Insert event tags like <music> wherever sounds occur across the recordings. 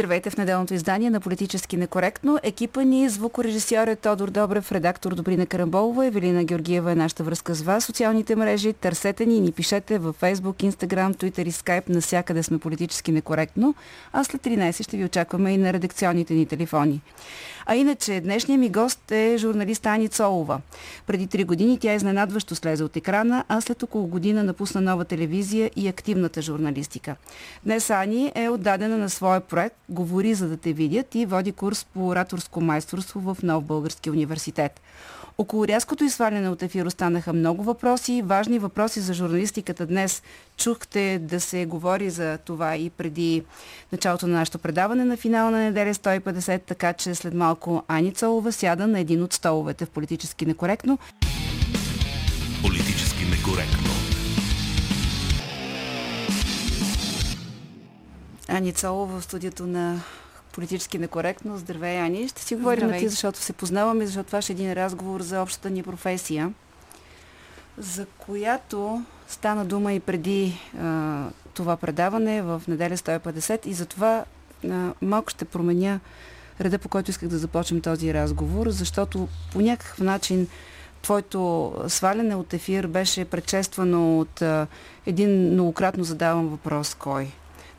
Здравейте в неделното издание на Политически некоректно. Екипа ни, звукорежисьор е Тодор Добрев, редактор Добрина Карамболова, Евелина Георгиева е нашата връзка с вас. Социалните мрежи, търсете ни и ни пишете във Facebook, Instagram, Twitter и Skype. Насякъде сме политически некоректно. А след 13 ще ви очакваме и на редакционните ни телефони. А иначе, днешният ми гост е журналист Ани Цолова. Преди три години тя изненадващо слезе от екрана, а след около година напусна нова телевизия и активната журналистика. Днес Ани е отдадена на своя проект Говори за да те видят и води курс по ораторско майсторство в Нов Български университет. Около рязкото изваляне от ефир останаха много въпроси, важни въпроси за журналистиката днес. Чухте да се говори за това и преди началото на нашето предаване на финала на неделя 150, така че след малко Ани Цолова сяда на един от столовете в Политически некоректно. Политически некоректно. Ани Цолова в студиото на политически некоректно. Здравей, Ани. Ще си говорим на ти, защото се познаваме, защото това ще е един разговор за общата ни професия, за която стана дума и преди а, това предаване в неделя 150 и затова а, малко ще променя реда, по който исках да започнем този разговор, защото по някакъв начин твоето сваляне от ефир беше предшествано от а, един многократно задаван въпрос кой.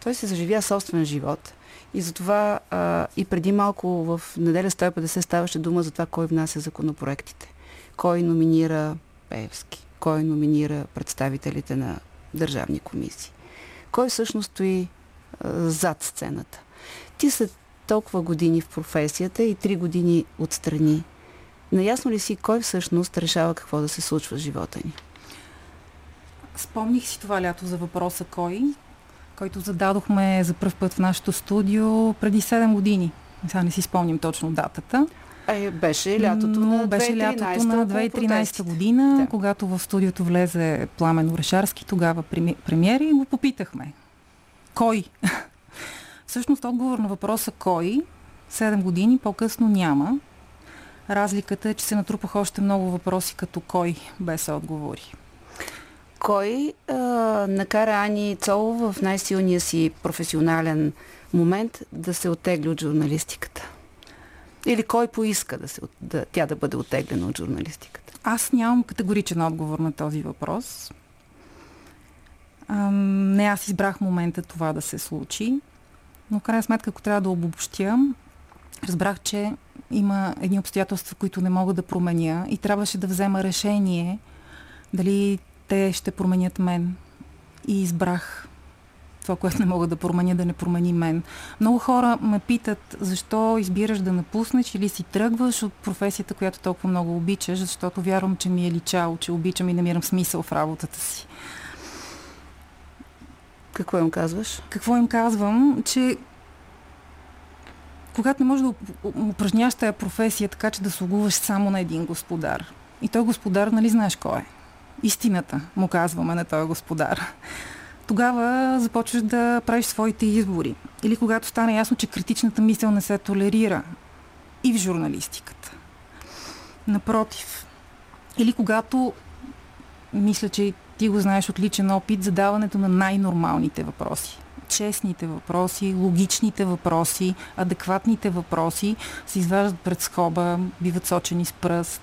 Той се заживя собствен живот – и затова а, и преди малко в неделя 150 ставаше дума за това кой внася законопроектите. Кой номинира Пеевски, кой номинира представителите на държавни комисии. Кой всъщност стои а, зад сцената. Ти са толкова години в професията и три години отстрани. Наясно ли си кой всъщност решава какво да се случва в живота ни? Спомних си това лято за въпроса кой който зададохме за първ път в нашото студио преди 7 години. Сега не си спомням точно датата. Е, беше лятото на 2013, беше лятото на 2013 година, да. когато в студиото влезе Пламен Орешарски, тогава премиер и го попитахме. Кой? <laughs> Всъщност отговор на въпроса кой 7 години по-късно няма. Разликата е, че се натрупаха още много въпроси като кой без отговори. Кой а, накара Ани Цолова в най-силния си професионален момент да се оттегли от журналистиката? Или кой поиска да се, да, тя да бъде оттеглена от журналистиката? Аз нямам категоричен отговор на този въпрос. А, не аз избрах момента това да се случи, но в крайна сметка, ако трябва да обобщя, разбрах, че има едни обстоятелства, които не мога да променя и трябваше да взема решение дали те ще променят мен. И избрах това, което не мога да променя, да не промени мен. Много хора ме питат, защо избираш да напуснеш или си тръгваш от професията, която толкова много обичаш, защото вярвам, че ми е личало, че обичам и намирам смисъл в работата си. Какво им казваш? Какво им казвам? Че когато не можеш да упражняваш тая професия така, че да слугуваш само на един господар. И той господар, нали знаеш кой е? Истината, му казваме на този господар. Тогава започваш да правиш своите избори. Или когато стане ясно, че критичната мисъл не се толерира и в журналистиката. Напротив. Или когато, мисля, че ти го знаеш от личен опит, задаването на най-нормалните въпроси. Честните въпроси, логичните въпроси, адекватните въпроси се изваждат пред скоба, биват сочени с пръст,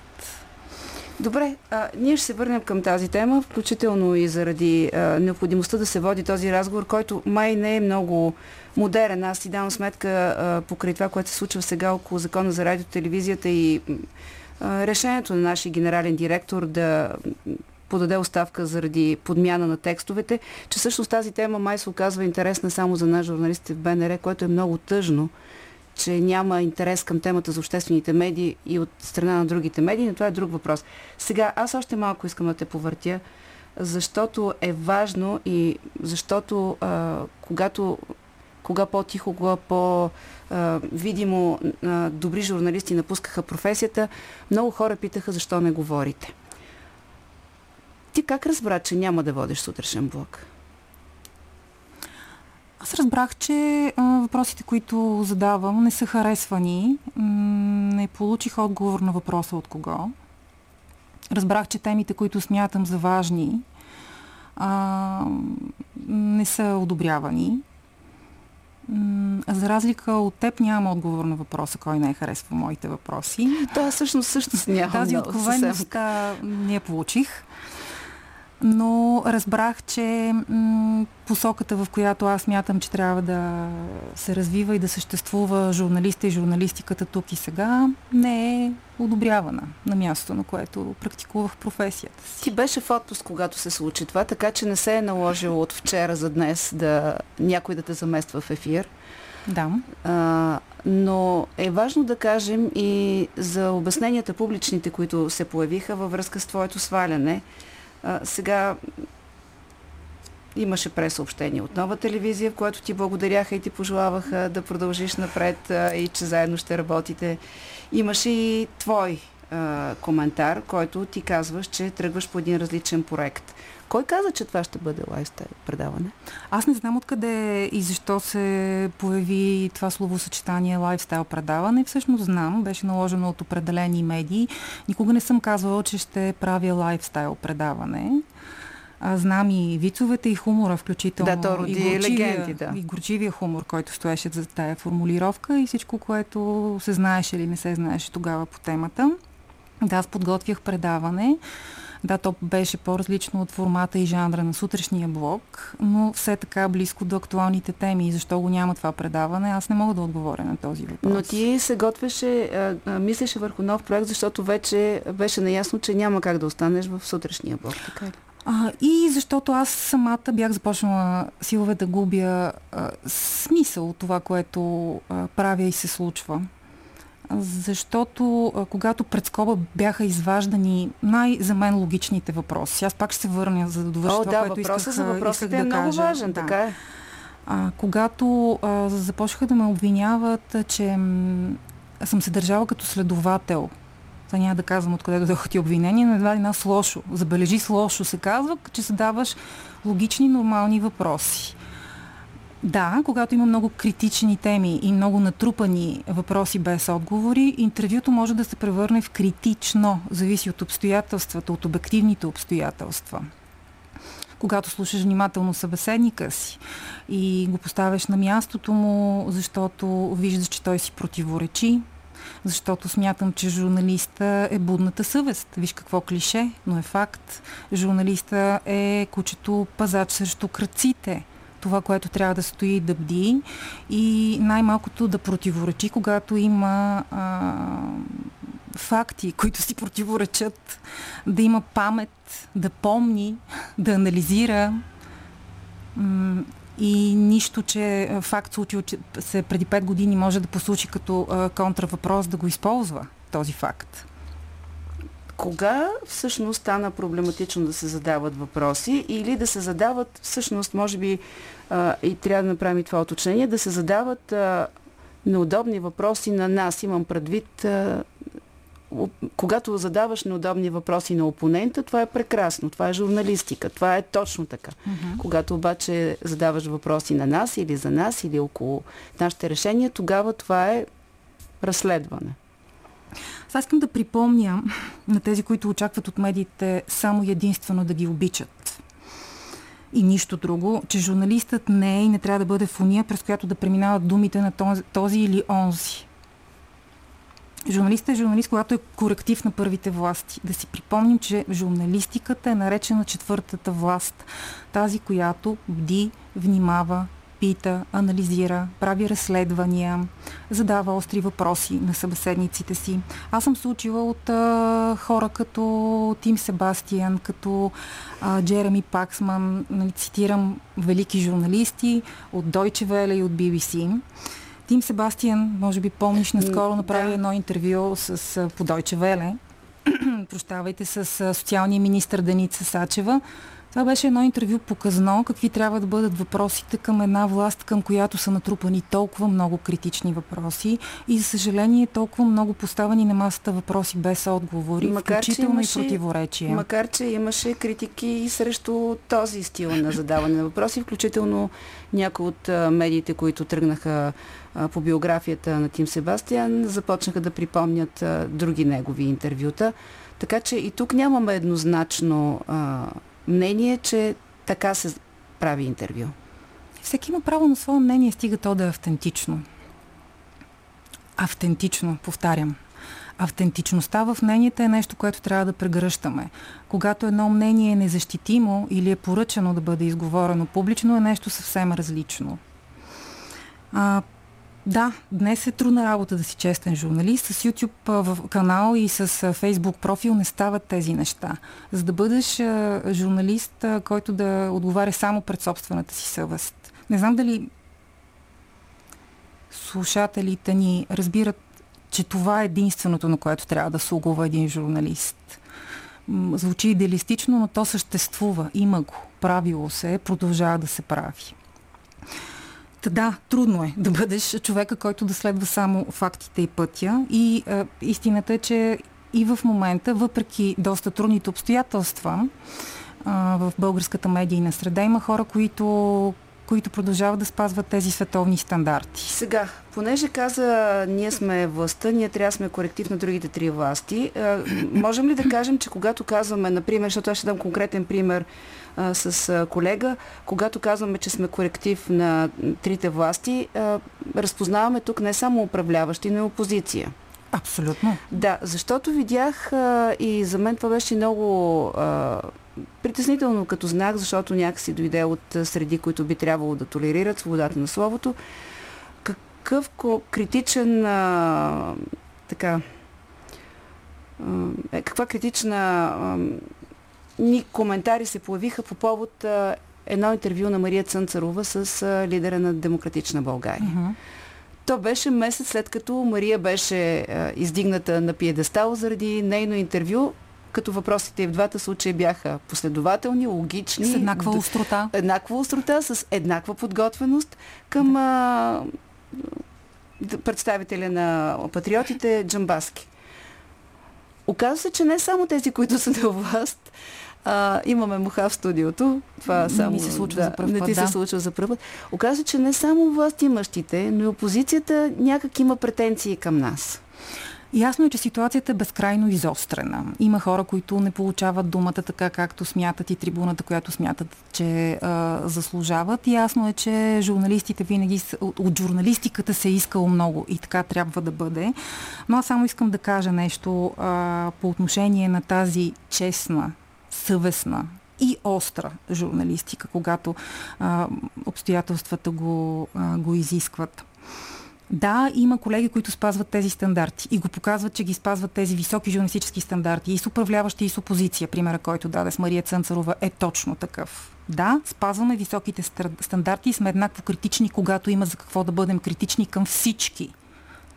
Добре, а, ние ще се върнем към тази тема, включително и заради а, необходимостта да се води този разговор, който май не е много модерен. Аз си давам сметка а, покрай това, което се случва сега около закона за радио телевизията и а, решението на нашия генерален директор да подаде оставка заради подмяна на текстовете, че всъщност тази тема май се оказва интересна само за нас журналистите в БНР, което е много тъжно че няма интерес към темата за обществените медии и от страна на другите медии, но това е друг въпрос. Сега, аз още малко искам да те повъртя, защото е важно и защото а, когато кога по-тихо, кога по-видимо добри журналисти напускаха професията, много хора питаха защо не говорите. Ти как разбра, че няма да водиш сутрешен блок? Аз разбрах, че а, въпросите, които задавам, не са харесвани. не получих отговор на въпроса от кого. Разбрах, че темите, които смятам за важни, а, не са одобрявани. За разлика от теб нямам отговор на въпроса, кой не е харесва моите въпроси. Да, всъщност също нямам. Тази откровеност не я получих но разбрах, че м- посоката, в която аз мятам, че трябва да се развива и да съществува журналиста и журналистиката тук и сега, не е одобрявана на място, на което практикувах професията си. Ти беше в отпуск, когато се случи това, така че не се е наложило от вчера за днес да някой да те замества в ефир. Да. А, но е важно да кажем и за обясненията публичните, които се появиха във връзка с твоето сваляне. Сега имаше пресъобщение от нова телевизия, в което ти благодаряха и ти пожелаваха да продължиш напред и че заедно ще работите. Имаше и твой а, коментар, който ти казваш, че тръгваш по един различен проект. Кой каза, че това ще бъде лайфстайл предаване? Аз не знам откъде и защо се появи това словосъчетание лайфстайл предаване. Всъщност знам, беше наложено от определени медии. Никога не съм казвала, че ще правя лайфстайл предаване. А, знам и вицовете и хумора, включително. Да, то роди и горчивия, легенди, да. И горчивия хумор, който стоеше за тая формулировка и всичко, което се знаеше или не се знаеше тогава по темата. Да, аз подготвях предаване. Да, то беше по-различно от формата и жанра на сутрешния блок, но все така близко до актуалните теми. И защо го няма това предаване, аз не мога да отговоря на този въпрос. Но ти се готвеше, мислеше върху нов проект, защото вече беше наясно, че няма как да останеш в сутрешния блок, така ли? А, и защото аз самата бях започнала силове да губя а, смисъл от това, което а, правя и се случва защото когато пред скоба бяха изваждани най-за мен логичните въпроси. Аз пак ще се върна, за да довърша О, това, да, което исках, за въпросите исках е да много кажа. важен, да. така е. А, когато а, започнаха да ме обвиняват, че м- съм се държала като следовател, това няма да казвам откъде дойдоха ти обвинения, но едва ли нас лошо. Забележи с лошо се казва, че задаваш логични, нормални въпроси. Да, когато има много критични теми и много натрупани въпроси без отговори, интервюто може да се превърне в критично. Зависи от обстоятелствата, от обективните обстоятелства. Когато слушаш внимателно събеседника си и го поставяш на мястото му, защото виждаш, че той си противоречи, защото смятам, че журналиста е будната съвест. Виж какво клише, но е факт. Журналиста е кучето пазач срещу кръците това, което трябва да стои да бди и най-малкото да противоречи, когато има а, факти, които си противоречат, да има памет, да помни, да анализира и нищо, че факт случил, се преди 5 години може да послуши като контравъпрос да го използва този факт. Кога всъщност стана проблематично да се задават въпроси или да се задават, всъщност, може би, а, и трябва да направим това уточнение, да се задават а, неудобни въпроси на нас. Имам предвид, а, когато задаваш неудобни въпроси на опонента, това е прекрасно, това е журналистика, това е точно така. Mm-hmm. Когато обаче задаваш въпроси на нас или за нас или около нашите решения, тогава това е разследване. Аз искам да припомня на тези, които очакват от медиите само единствено да ги обичат. И нищо друго, че журналистът не е и не трябва да бъде в уния, през която да преминават думите на този, този или онзи. Журналистът е журналист, когато е коректив на първите власти. Да си припомним, че журналистиката е наречена четвъртата власт. Тази, която бди, внимава, пита, анализира, прави разследвания, задава остри въпроси на събеседниците си. Аз съм се учила от а, хора като Тим Себастиан, като а, Джереми Паксман, нали, цитирам велики журналисти от Deutsche Welle и от BBC. Тим Себастиан, може би помниш, наскоро направи да. едно интервю с, по Deutsche Welle, <clears throat> прощавайте, с социалния министр Деница Сачева, Това беше едно интервю показано какви трябва да бъдат въпросите към една власт, към която са натрупани толкова много критични въпроси и за съжаление толкова много поставени на масата въпроси без отговори, макар, включително имаше, и противоречия. Макар, че имаше критики и срещу този стил на задаване на въпроси, включително някои от медиите, които тръгнаха по биографията на Тим Себастиан, започнаха да припомнят други негови интервюта. Така че и тук нямаме еднозначно мнение, че така се прави интервю. Всеки има право на свое мнение, стига то да е автентично. Автентично, повтарям. Автентичността в мненията е нещо, което трябва да прегръщаме. Когато едно мнение е незащитимо или е поръчано да бъде изговорено публично, е нещо съвсем различно. А, да, днес е трудна работа да си честен журналист. С YouTube канал и с Facebook профил не стават тези неща. За да бъдеш журналист, който да отговаря само пред собствената си съвест. Не знам дали слушателите ни разбират, че това е единственото, на което трябва да слугува един журналист. Звучи идеалистично, но то съществува. Има го. Правило се, продължава да се прави. Да, трудно е да бъдеш човека, който да следва само фактите и пътя. И е, истината е, че и в момента, въпреки доста трудните обстоятелства е, в българската медийна среда, има хора, които които продължават да спазват тези световни стандарти. Сега, понеже каза, ние сме властта, ние трябва да сме коректив на другите три власти, е, можем ли да кажем, че когато казваме, например, защото аз ще дам конкретен пример, а, с колега, когато казваме, че сме коректив на трите власти, а, разпознаваме тук не само управляващи, но и опозиция. Абсолютно. Да, защото видях а, и за мен това беше много а, притеснително като знак, защото някакси дойде от среди, които би трябвало да толерират свободата на словото. Какъв критичен а, така а, каква критична а, ни коментари се появиха по повод а, едно интервю на Мария Цънцарова с а, лидера на Демократична България. Uh-huh. То беше месец след като Мария беше а, издигната на пиедестал заради нейно интервю, като въпросите и в двата случая бяха последователни, логични. С еднаква острота. Еднаква острота, с еднаква подготвеност към а, представителя на патриотите Джамбаски. Оказва се, че не само тези, които са на власт, а, имаме муха в студиото. Това само, не се случва да, за първ път. Не ти да. се случва за първ път. Оказва че не само власт имащите, но и опозицията някак има претенции към нас. Ясно е, че ситуацията е безкрайно изострена. Има хора, които не получават думата така, както смятат и трибуната, която смятат, че а, заслужават. Ясно е, че журналистите винаги от, от журналистиката се е искало много и така трябва да бъде. Но аз само искам да кажа нещо а, по отношение на тази честна, съвестна и остра журналистика, когато а, обстоятелствата го, а, го изискват. Да, има колеги, които спазват тези стандарти и го показват, че ги спазват тези високи журналистически стандарти и с управляващи и с опозиция. Примера, който даде с Мария Цънцарова е точно такъв. Да, спазваме високите стандарти и сме еднакво критични, когато има за какво да бъдем критични към всички.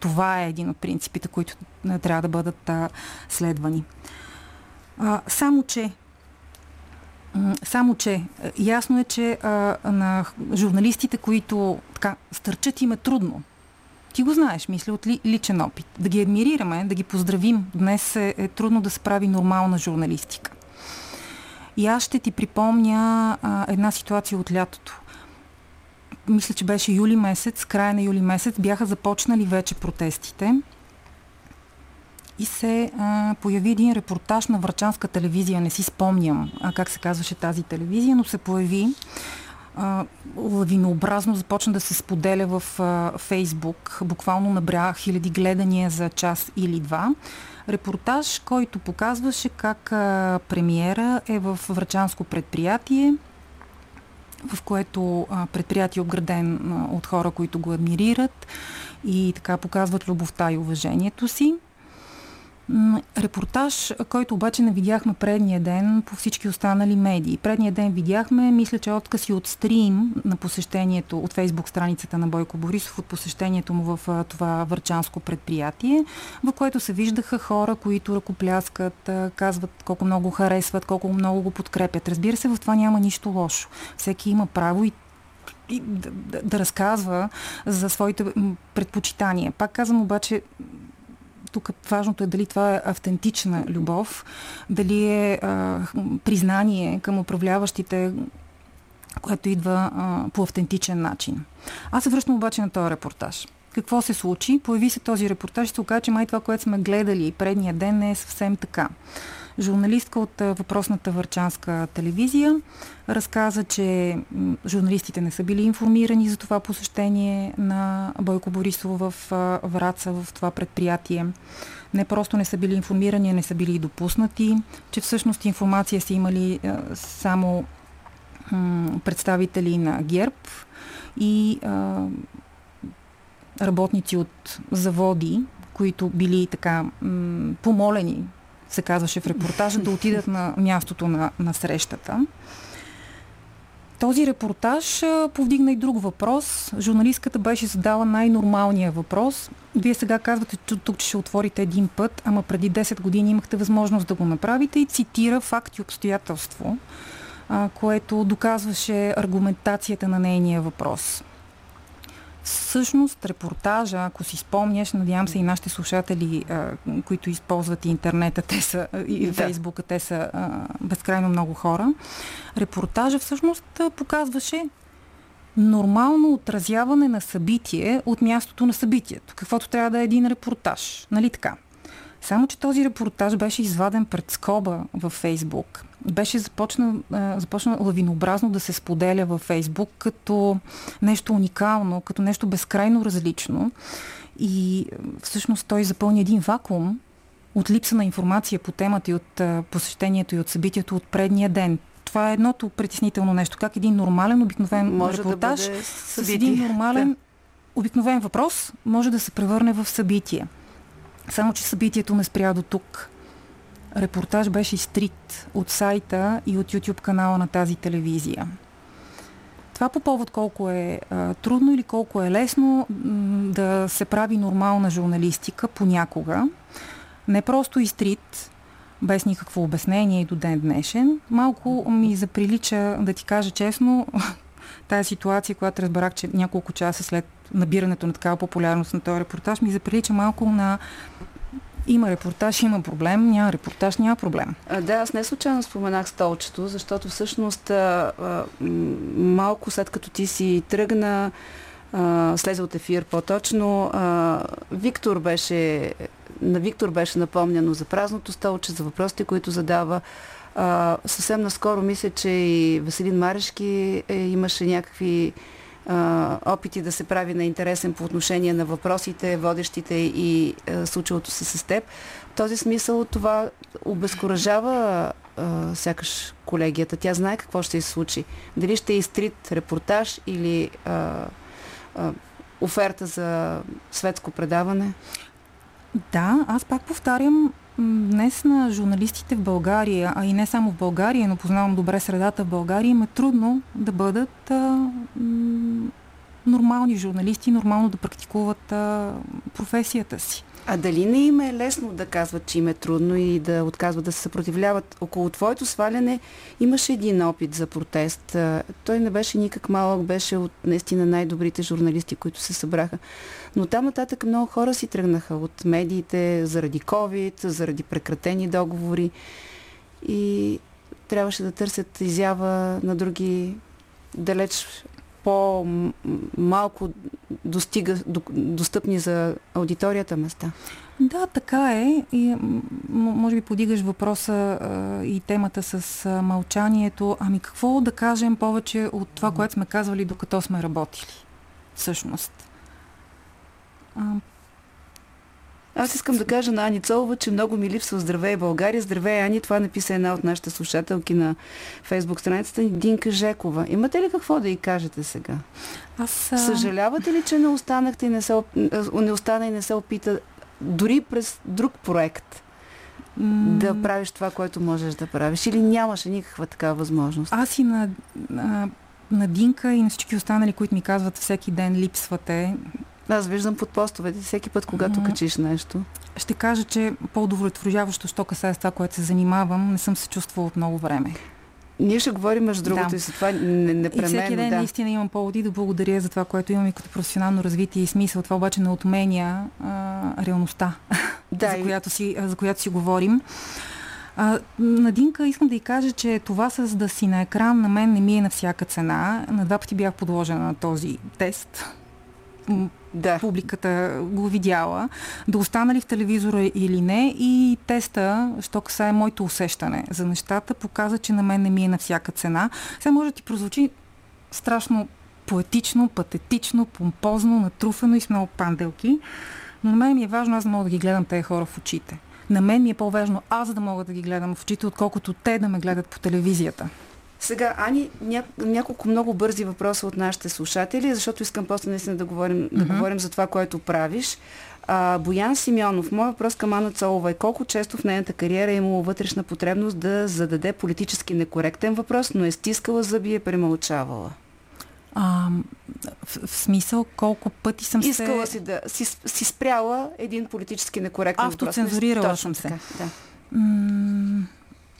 Това е един от принципите, които трябва да бъдат а, следвани. А, само, че само, че е, ясно е, че а, на журналистите, които така стърчат им е трудно ти го знаеш, мисля, от ли, личен опит. Да ги адмирираме, да ги поздравим. Днес е, е трудно да се прави нормална журналистика. И аз ще ти припомня а, една ситуация от лятото. Мисля, че беше юли месец, края на юли месец, бяха започнали вече протестите и се а, появи един репортаж на Врачанска телевизия. Не си спомням а, как се казваше тази телевизия, но се появи а, лавинообразно започна да се споделя в а, Фейсбук. Буквално набря хиляди гледания за час или два. Репортаж, който показваше как а, премиера е в врачанско предприятие, в което а, предприятие е обграден а, от хора, които го адмирират и така показват любовта и уважението си. Репортаж, който обаче не видяхме предния ден по всички останали медии. Предния ден видяхме, мисля, че откази от стрим на посещението от фейсбук страницата на Бойко Борисов, от посещението му в това върчанско предприятие, в което се виждаха хора, които ръкопляскат, казват колко много харесват, колко много го подкрепят. Разбира се, в това няма нищо лошо. Всеки има право и и да, да, да разказва за своите предпочитания. Пак казвам обаче, тук важното е дали това е автентична любов, дали е а, признание към управляващите, което идва а, по автентичен начин. Аз се връщам обаче на този репортаж. Какво се случи? Появи се този репортаж и се оказа, че май това, което сме гледали предния ден не е съвсем така журналистка от въпросната върчанска телевизия разказа, че журналистите не са били информирани за това посещение на Бойко Борисово в Враца, в това предприятие. Не просто не са били информирани, а не са били и допуснати, че всъщност информация са имали само представители на ГЕРБ и работници от заводи, които били така помолени се казваше в репортажа, да отидат на мястото на, на срещата. Този репортаж повдигна и друг въпрос. Журналистката беше задала най-нормалния въпрос. Вие сега казвате, че тук ще отворите един път, ама преди 10 години имахте възможност да го направите и цитира факт и обстоятелство, което доказваше аргументацията на нейния въпрос. Всъщност репортажа, ако си спомняш, надявам се и нашите слушатели, които използват интернета, те са, и да. фейсбука, те са безкрайно много хора, репортажа всъщност показваше нормално отразяване на събитие от мястото на събитието, каквото трябва да е един репортаж. Нали така? Само, че този репортаж беше изваден пред скоба във Фейсбук. Беше започна, започна лавинообразно да се споделя във Фейсбук като нещо уникално, като нещо безкрайно различно. И всъщност той запълни един вакуум от липса на информация по темата и от посещението и от събитието от предния ден. Това е едното притеснително нещо. Как един нормален, обикновен може репортаж да с един нормален, да. обикновен въпрос може да се превърне в събитие. Само, че събитието не спря до тук. Репортаж беше изтрит от сайта и от YouTube канала на тази телевизия. Това по повод колко е а, трудно или колко е лесно м- да се прави нормална журналистика понякога. Не просто изтрит, без никакво обяснение и до ден днешен. Малко ми заприлича, да ти кажа честно, <laughs> тая ситуация, която разбрах, че няколко часа след набирането на такава популярност на този репортаж, ми заприлича малко на има репортаж, има проблем, няма репортаж, няма проблем. Да, аз не случайно споменах столчето, защото всъщност малко след като ти си тръгна, а, слезе от ефир по-точно, Виктор беше, на Виктор беше напомняно за празното столче, за въпросите, които задава. А, съвсем наскоро мисля, че и Василин Марешки е, имаше някакви а, опити да се прави на интересен по отношение на въпросите, водещите и а, случилото се с теб. В този смисъл това обезкуражава а, сякаш колегията. Тя знае какво ще се случи. Дали ще е изтрит репортаж или а, а, оферта за светско предаване? Да, аз пак повтарям, Днес на журналистите в България, а и не само в България, но познавам добре средата в България, им е трудно да бъдат а, нормални журналисти, нормално да практикуват а, професията си. А дали не им е лесно да казват, че им е трудно и да отказват да се съпротивляват? Около твоето сваляне имаше един опит за протест. Той не беше никак малък, беше от наистина най-добрите журналисти, които се събраха. Но там нататък много хора си тръгнаха от медиите заради COVID, заради прекратени договори и трябваше да търсят изява на други далеч по-малко достига, достъпни за аудиторията места. Да, така е. И може би подигаш въпроса а, и темата с а, мълчанието. Ами какво да кажем повече от това, което сме казвали докато сме работили? Всъщност. А, аз искам да кажа на Ани Цолова, че много ми липсва Здравей България. Здравей, Ани. Това написа една от нашите слушателки на фейсбук страницата Динка Жекова. Имате ли какво да й кажете сега? Аз. Съжалявате ли, че не останахте и не, се, не остана и не се опита дори през друг проект да правиш това, което можеш да правиш? Или нямаше никаква такава възможност? Аз и на, на, на Динка и на всички останали, които ми казват всеки ден липсвате. Аз виждам под постовете всеки път, когато mm-hmm. качиш нещо. Ще кажа, че по-удовлетворяващо, що касае с това, което се занимавам, не съм се чувствала от много време. Ние ще говорим между другото да. и за това непременно. И всеки ден да. наистина имам поводи да благодаря за това, което имам и като професионално развитие и смисъл. Това обаче не отменя а, реалността, <laughs> да, за, която си, за която си говорим. А, Надинка, искам да й кажа, че това с да си на екран на мен не ми е на всяка цена. На два пъти бях подложена на този тест да. публиката го видяла, да остана ли в телевизора или не и теста, що касае моето усещане за нещата, показа, че на мен не ми е на всяка цена. Сега може да ти прозвучи страшно поетично, патетично, помпозно, натруфено и с много панделки, но на мен ми е важно аз да мога да ги гледам тези хора в очите. На мен ми е по-важно аз да мога да ги гледам в очите, отколкото те да ме гледат по телевизията. Сега, Ани, ня, няколко много бързи въпроса от нашите слушатели, защото искам после наистина да говорим, mm-hmm. да говорим за това, което правиш. А, Боян Симеонов, моят въпрос към Ана Цолова е колко често в нейната кариера е имала вътрешна потребност да зададе политически некоректен въпрос, но е стискала зъби и е премълчавала? А, в, в смисъл колко пъти съм Искала се... Искала си да... Си, си спряла един политически некоректен въпрос. Автоцензурирала съм се. да. М-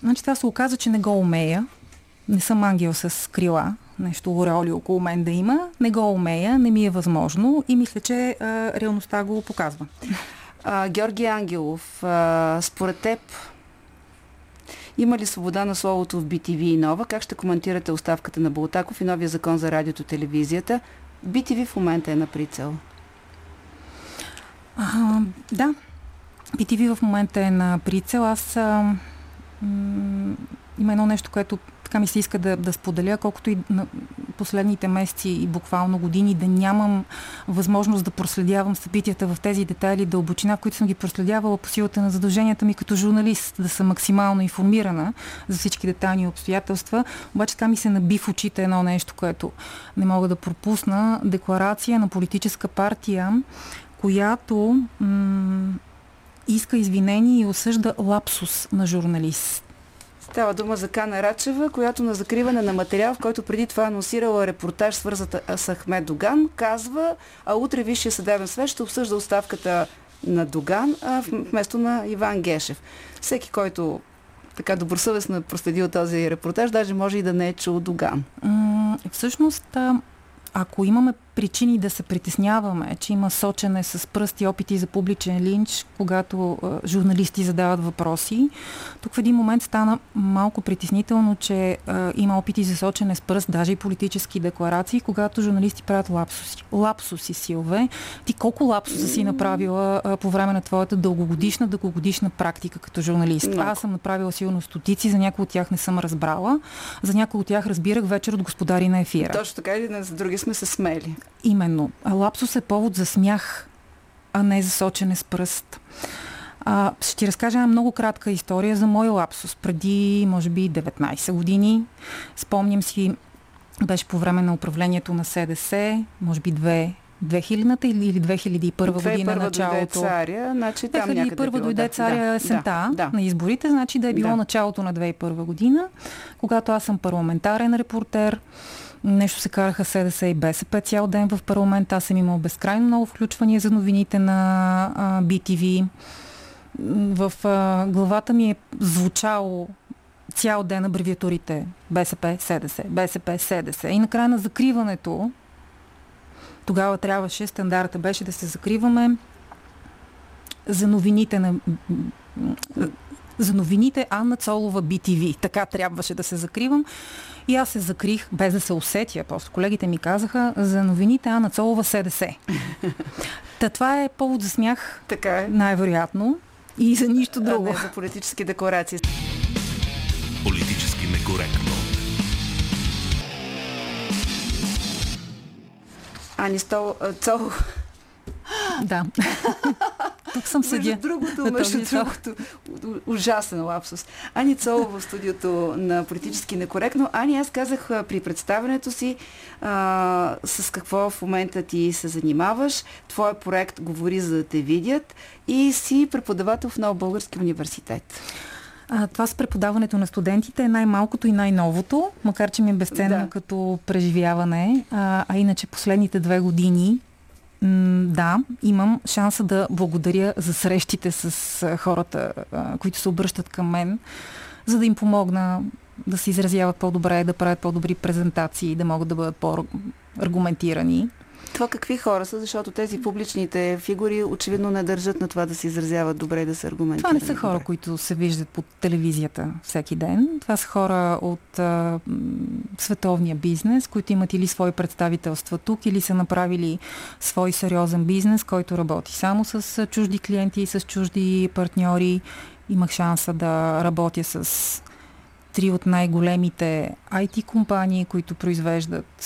значи това се оказа, че не го умея не съм ангел с крила, нещо ореоли около мен да има, не го умея, не ми е възможно и мисля, че а, реалността го показва. А, Георги Ангелов, а, според теб има ли свобода на словото в BTV и Нова? Как ще коментирате оставката на Болтаков и новия закон за радиото телевизията? BTV в момента е на прицел. А, да. BTV в момента е на прицел. Аз а, м- има едно нещо, което така ми се иска да, да споделя, колкото и на последните месеци и буквално години да нямам възможност да проследявам събитията в тези детайли, дълбочина, които съм ги проследявала по силата на задълженията ми като журналист, да съм максимално информирана за всички детайни обстоятелства. Обаче така ми се наби в очите едно нещо, което не мога да пропусна. Декларация на политическа партия, която м- иска извинение и осъжда лапсус на журналист. Става дума за Кана Рачева, която на закриване на материал, в който преди това анонсирала репортаж свързан с Ахмед Доган, казва, а утре Висшия съдебен свет ще обсъжда оставката на Доган а вместо на Иван Гешев. Всеки, който така добросъвестно проследил този репортаж, даже може и да не е чул Доган. всъщност, ако имаме причини да се притесняваме, че има сочене с пръсти опити за публичен линч, когато а, журналисти задават въпроси. Тук в един момент стана малко притеснително, че а, има опити за сочене с пръст, даже и политически декларации, когато журналисти правят лапсуси. Лапсуси, Силве. Ти колко лапсуса си направила а, по време на твоята дългогодишна, дългогодишна практика като журналист? Много. Аз съм направила сигурно стотици, за някои от тях не съм разбрала, за някои от тях разбирах вечер от господари на ефира. Точно така или за други сме се смели. Именно. Лапсус е повод за смях, а не за сочене с пръст. А, ще ти разкажа една много кратка история за мой лапсус. Преди, може би, 19 години. Спомням си, беше по време на управлението на СДС, може би две 2000-та или 2001 година началото. царя, значи там 2001 е дойде царя да, есента да, да. на изборите, значи да е било да. началото на 2001 година, когато аз съм парламентарен репортер. Нещо се караха СДС и БСП цял ден в парламент. Аз съм имал безкрайно много включвания за новините на а, BTV. В а, главата ми е звучало цял ден абревиатурите БСП, СДС, БСП, СДС. И накрая на закриването, тогава трябваше, стандарта беше да се закриваме за новините на за новините Анна Цолова BTV. Така трябваше да се закривам. И аз се закрих, без да се усетя. Просто колегите ми казаха за новините Ана Цолова СДС. <laughs> Та това е повод за смях. Така е. Най-вероятно. И за нищо друго. А не за политически декларации. Политически некоректно. Ани Стол... Цол... Да. Тук съм седя. Между другото, между другото, ужасен лапсус. Ани Цолова в студиото на Политически некоректно. Ани, аз казах при представенето си а, с какво в момента ти се занимаваш. Твой проект говори за да те видят и си преподавател в Нов Български университет. А, това с преподаването на студентите е най-малкото и най-новото, макар че ми е безценно да. като преживяване. А, а иначе последните две години да, имам шанса да благодаря за срещите с хората, които се обръщат към мен, за да им помогна да се изразяват по-добре, да правят по-добри презентации, да могат да бъдат по-аргументирани. Това какви хора са, защото тези публичните фигури очевидно не държат на това да се изразяват добре и да се аргументират. Това не са хора, добре. които се виждат по телевизията всеки ден. Това са хора от а, световния бизнес, които имат или свои представителства тук, или са направили свой сериозен бизнес, който работи само с чужди клиенти и с чужди партньори. Имах шанса да работя с три от най-големите IT компании, които произвеждат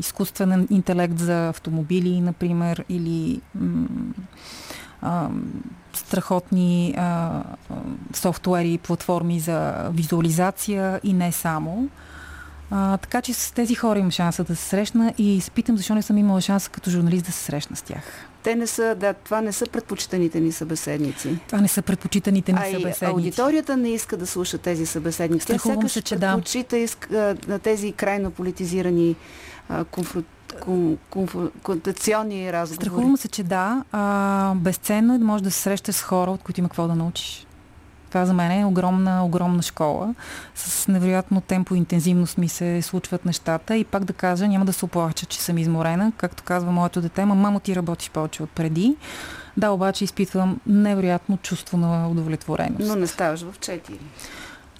изкуствен интелект за автомобили, например, или а, страхотни а, софтуери и платформи за визуализация и не само. А, така че с тези хора имам шанса да се срещна и се питам защо не съм имала шанса като журналист да се срещна с тях. Те не са, да, това не са предпочитаните ни събеседници. Това не са предпочитаните ни а събеседници. аудиторията не иска да слуша тези събеседници. Страхувам се, че да. иска, на тези крайно политизирани конфронтационни разговори. Страхувам се, че да. А, безценно е да можеш да се срещаш с хора, от които има какво да научиш. Това за мен е огромна, огромна школа. С невероятно темпо и интензивност ми се случват нещата и пак да кажа, няма да се оплача, че съм изморена. Както казва моето дете, ма мамо ти работиш повече от преди. Да, обаче изпитвам невероятно чувство на удовлетвореност. Но не ставаш в 4.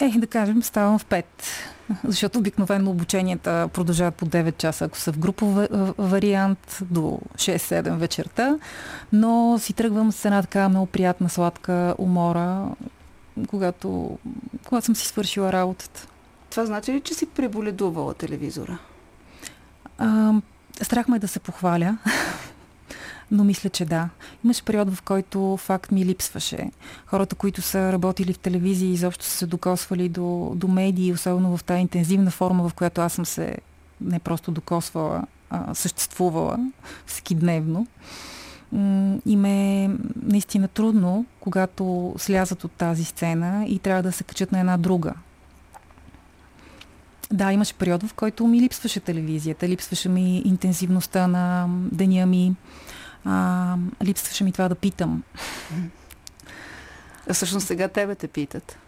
Е, да кажем, ставам в 5. <laughs> Защото обикновено обученията продължават по 9 часа, ако са в групов вариант, до 6-7 вечерта. Но си тръгвам с една така много приятна, сладка умора, когато, когато съм си свършила работата. Това значи ли, че си преболедувала телевизора? А, страх ме е да се похваля <laughs> но мисля, че да. Имаше период, в който факт ми липсваше. Хората, които са работили в телевизии, изобщо са се докосвали до, до медии, особено в тази интензивна форма, в която аз съм се не просто докосвала, а съществувала всеки дневно. И ме е наистина трудно, когато слязат от тази сцена и трябва да се качат на една друга. Да, имаше период, в който ми липсваше телевизията, липсваше ми интензивността на деня ми, а, липсваше ми това да питам. А всъщност сега тебе те питат.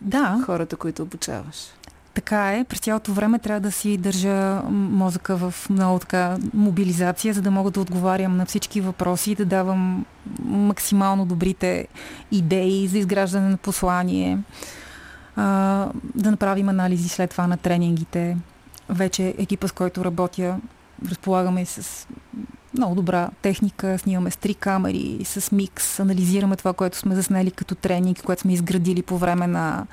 Да. Хората, които обучаваш. Така е. През цялото време трябва да си държа мозъка в много така мобилизация, за да мога да отговарям на всички въпроси и да давам максимално добрите идеи за изграждане на послание, а, да направим анализи след това на тренингите. Вече екипа, с който работя, разполагаме с много добра техника, снимаме с три камери, с микс, анализираме това, което сме заснели като тренинг, което сме изградили по време на,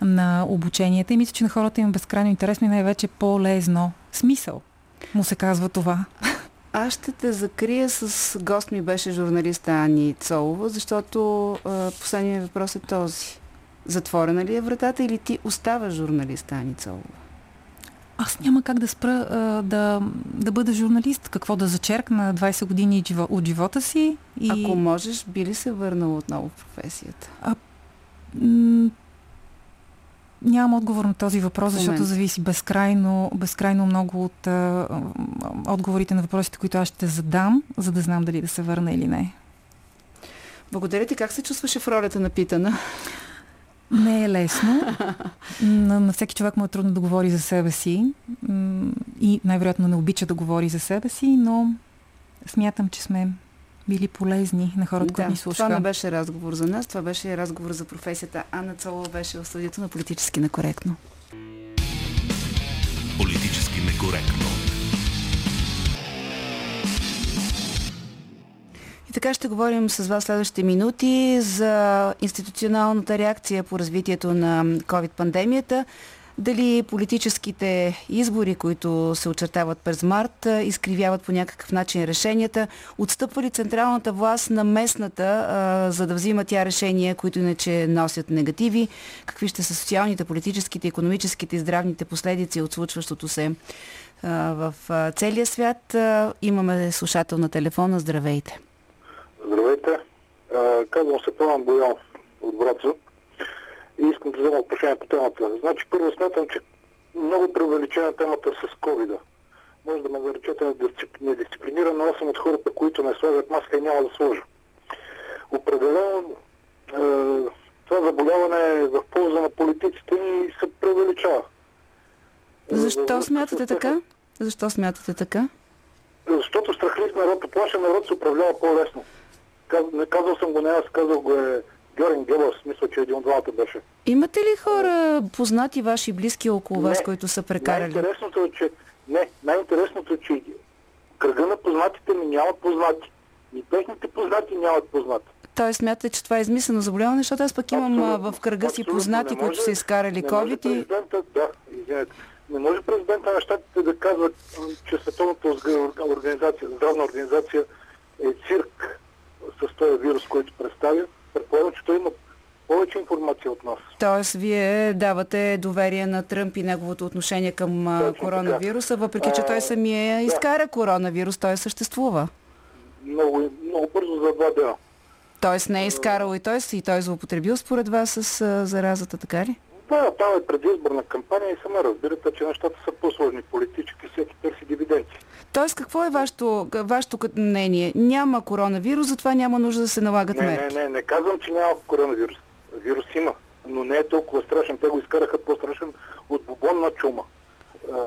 на обученията и мисля, че на хората им е безкрайно интересно и най-вече по-лезно. Смисъл му се казва това. <laughs> Аз ще те закрия с гост ми беше журналиста Ани Цолова, защото а, последният въпрос е този. Затворена ли е вратата или ти оставаш журналиста Ани Цолова? Аз няма как да спра а, да, да бъда журналист. Какво да зачеркна 20 години от живота си. И... Ако можеш, би ли се върнала отново в професията? А, м- нямам отговор на този въпрос, защото зависи безкрайно, безкрайно много от а, отговорите на въпросите, които аз ще задам, за да знам дали да се върна или не. Благодаря ти. Как се чувстваше в ролята на Питана? Не е лесно. На, на всеки човек му е трудно да говори за себе си и най-вероятно не обича да говори за себе си, но смятам, че сме били полезни на хората, да, които ни слушаха. Това не беше разговор за нас, това беше разговор за професията. Анна Цолова беше в студиото на Политически некоректно. Политически некоректно. Така ще говорим с вас следващите минути за институционалната реакция по развитието на COVID-пандемията. Дали политическите избори, които се очертават през март, изкривяват по някакъв начин решенията? Отстъпва ли централната власт на местната, за да взима тя решения, които иначе носят негативи? Какви ще са социалните, политическите, економическите и здравните последици от случващото се в целия свят? Имаме слушател на телефона. Здравейте! Казвам се Пламен Боянов от Враца и искам да взема отношение по темата. Значи първо смятам, че много преувеличена темата с covid Може да ме наречете недисциплиниран, но аз съм от хората, които не слагат маска и няма да сложа. Определено е, това заболяване е в полза на политиците и се преувеличава. Защо смятате така? Защо смятате така? Защото страхлив народ, оплашен народ се управлява по-лесно. Не казал съм го не аз, казал го е Георин Гелос, мисля, че един от двамата беше. Имате ли хора, познати ваши близки около вас, не, които са прекарали? Най-интересното е, че, не, най-интересното е, че кръга на познатите ми нямат познати. И техните познати нямат познати. Той смята, че това е измислено заболяване, защото аз пък имам абсолютно, в кръга си познати, може, които са изкарали COVID. И... Да, извинете. Не може президента на щатите да казва, че Световната организация, здравна организация е цирк с този вирус, който представя предполагам, че той има повече информация от нас. Тоест, вие давате доверие на Тръмп и неговото отношение към Точно коронавируса, въпреки че той самия да. изкара коронавирус, той съществува. Много, много бързо за два дена. Тоест не е изкарал и той и той е злоупотребил според вас с а, заразата, така ли? Да, там е предизборна кампания и сама разбирате, че нещата са по-сложни политически, всеки търси дивиденти. Тоест, какво е вашето, вашето мнение? Няма коронавирус, затова няма нужда да се налагат не, мерки. Не, не, не казвам, че няма коронавирус. Вирус има, но не е толкова страшен. Те го изкараха по-страшен от бубонна чума. А,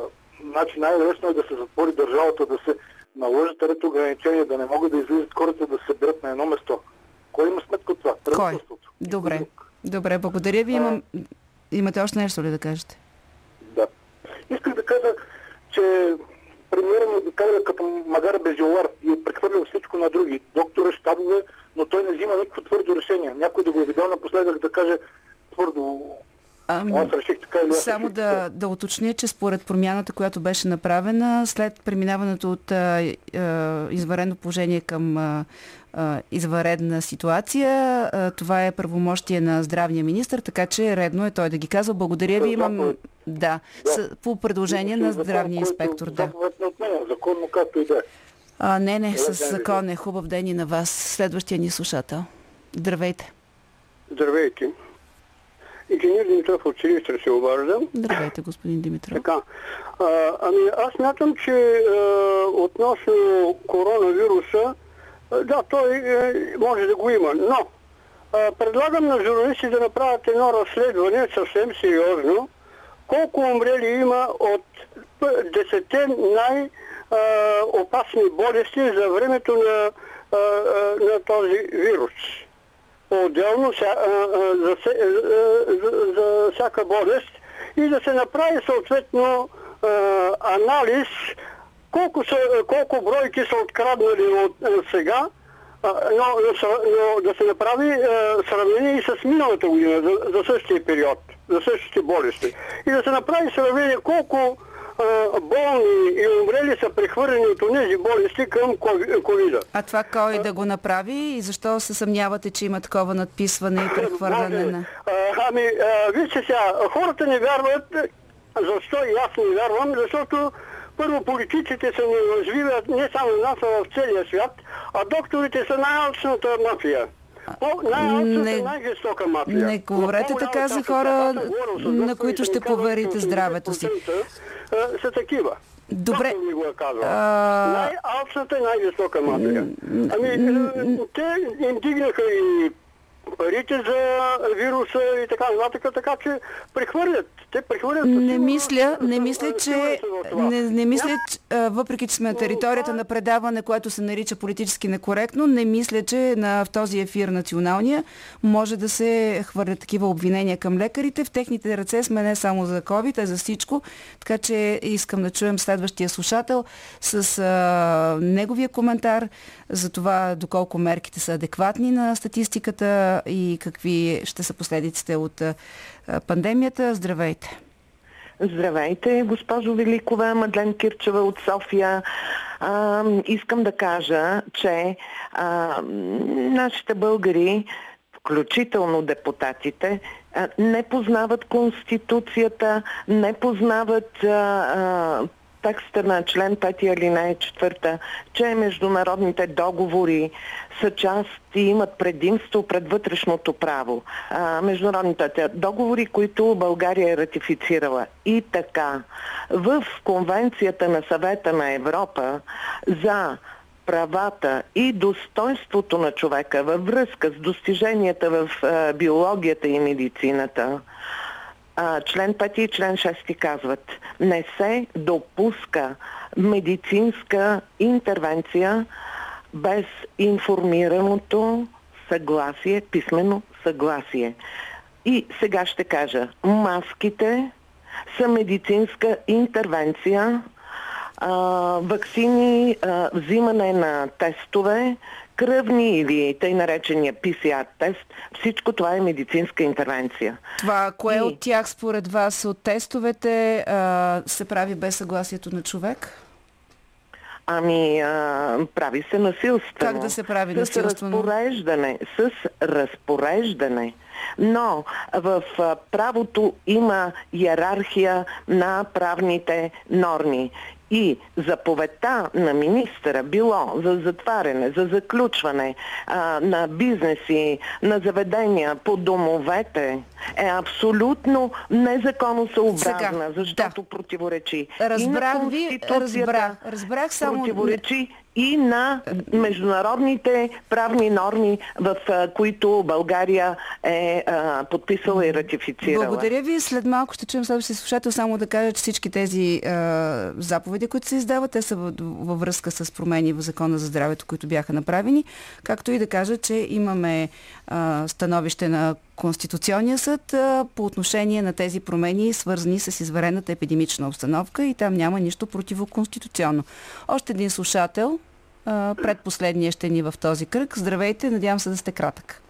значи най-лесно е да се затвори държавата, да се наложат ред ограничения, да не могат да излизат хората да се съберат на едно место. Кой има сметка от това? Кой? Добре. Добре, благодаря ви. Имам... Имате още нещо ли да кажете? Да. Исках да кажа, че премиера да кара като магара безжелар и е прехвърлял всичко на други. Доктора, щабове, но той не взима никакво твърдо решение. Някой да го е видял напоследък да каже твърдо Ами, аз реших така или Само да, да уточня, че според промяната, която беше направена, след преминаването от а, изварено положение към а, а, изваредна ситуация, а, това е правомощие на здравния министр, така че редно е той да ги казва. Благодаря ви, имам... Да, да. по предложение на здравния инспектор. Да. законно както и да е. А, не, не, с закон е хубав ден и на вас. Следващия ни слушател. Здравейте. Здравейте. Инженер Димитров от Силистра се обаждам. Здравейте, господин Димитров. Така. А, ами аз мятам, че а, относно коронавируса, да, той е, може да го има, но а, предлагам на журналисти да направят едно разследване съвсем сериозно, колко умрели има от 10 най-опасни болести за времето на, на този вирус. Отделно за, за всяка болест и да се направи съответно анализ колко, са, колко бройки са откраднали от сега, но, но, но да се направи сравнение и с миналата година за, за същия период за същите болести. И да се направи сравнение колко а, болни и умрели са прехвърлени от тези болести към ковида. А това кой да го направи и защо се съмнявате, че има такова надписване и прехвърляне на... ами, вижте сега, хората не вярват, защо и аз не вярвам, защото първо политиците са не развиват не само нас, а в целия свят, а докторите са най-алчната мафия. Не, не говорете така за хора, на които ще поверите здравето си. Са такива. Добре. Както ми го е казал. А... Най-алчната и най-висока мафия. Ами, те им дигнаха и парите за вируса и така нататък, така че прехвърлят. Те прехвърлят. Не мисля, не мисля, че, не, не мисля, че, въпреки че сме на територията на предаване, което се нарича политически некоректно, не мисля, че на, в този ефир националния може да се хвърлят такива обвинения към лекарите. В техните ръце сме не само за COVID, а за всичко. Така че искам да чуем следващия слушател с а, неговия коментар за това доколко мерките са адекватни на статистиката и какви ще са последиците от пандемията. Здравейте! Здравейте, госпожо Великова, Мадлен Кирчева от София. А, искам да кажа, че а, нашите българи, включително депутатите, не познават Конституцията, не познават а, а, текста на член 5 алинея 4, че международните договори са част и имат предимство пред вътрешното право. А, международните договори, които България е ратифицирала. И така, в Конвенцията на съвета на Европа за правата и достоинството на човека във връзка с достиженията в биологията и медицината, член 5 и член 6 казват, не се допуска медицинска интервенция без информираното съгласие, писмено съгласие. И сега ще кажа, маските са медицинска интервенция, а, вакцини, а, взимане на тестове, кръвни или тъй наречения PCR тест, всичко това е медицинска интервенция. Това, кое и... от тях според вас от тестовете а, се прави без съгласието на човек? Ами, а, прави се насилствено. Как да се прави с насилствено? Разпореждане. С разпореждане. Но в правото има иерархия на правните норми. И заповедта на министъра било за затваряне, за заключване а, на бизнеси, на заведения по домовете е абсолютно незаконосъобразна, Сега, защото да. противоречи. Разбрах ви, разбрах, разбрах само... Противоречи и на международните правни норми, в които България е подписала и ратифицирала. Благодаря ви. След малко ще чуем следващия слушател само да кажа, че всички тези а, заповеди, които се издават, те са във връзка с промени в Закона за здравето, които бяха направени, както и да кажа, че имаме а, становище на Конституционния съд по отношение на тези промени, свързани с изварената епидемична обстановка и там няма нищо противоконституционно. Още един слушател, предпоследния ще ни в този кръг. Здравейте, надявам се да сте кратък.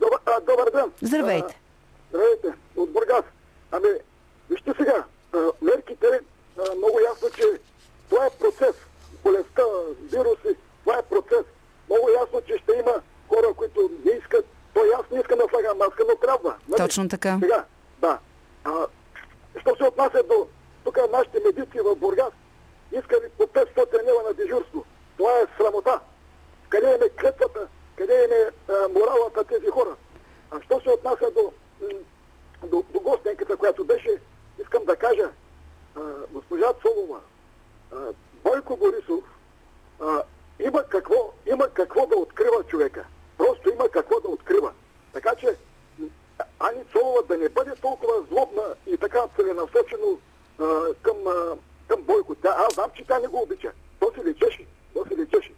Добър, а, добър ден. Здравейте. А, здравейте, от Бургас. Ами, вижте сега, а, мерките, а, много ясно, че това е процес. Болестта, вируси, това е процес. Много ясно, че ще има хора, които не искат. То аз не искам да слагам маска, но трябва. Нали? Точно така. Сега, да. А, що се отнася до тук нашите медици в Бургас, искали по 500 лева на дежурство. Това е срамота. Къде е клетвата, къде е моралът на тези хора? А що се отнася до, до, до гостенката, която беше, искам да кажа, а, госпожа Цолова, а, Бойко Борисов, а, има, какво, има какво да открива човека. Просто има какво да открива. Така че Ани Цолова да не бъде толкова злобна и така целенасочено а, към, а, към Бойко. Тя, аз знам, че тя не го обича. То се лечеше.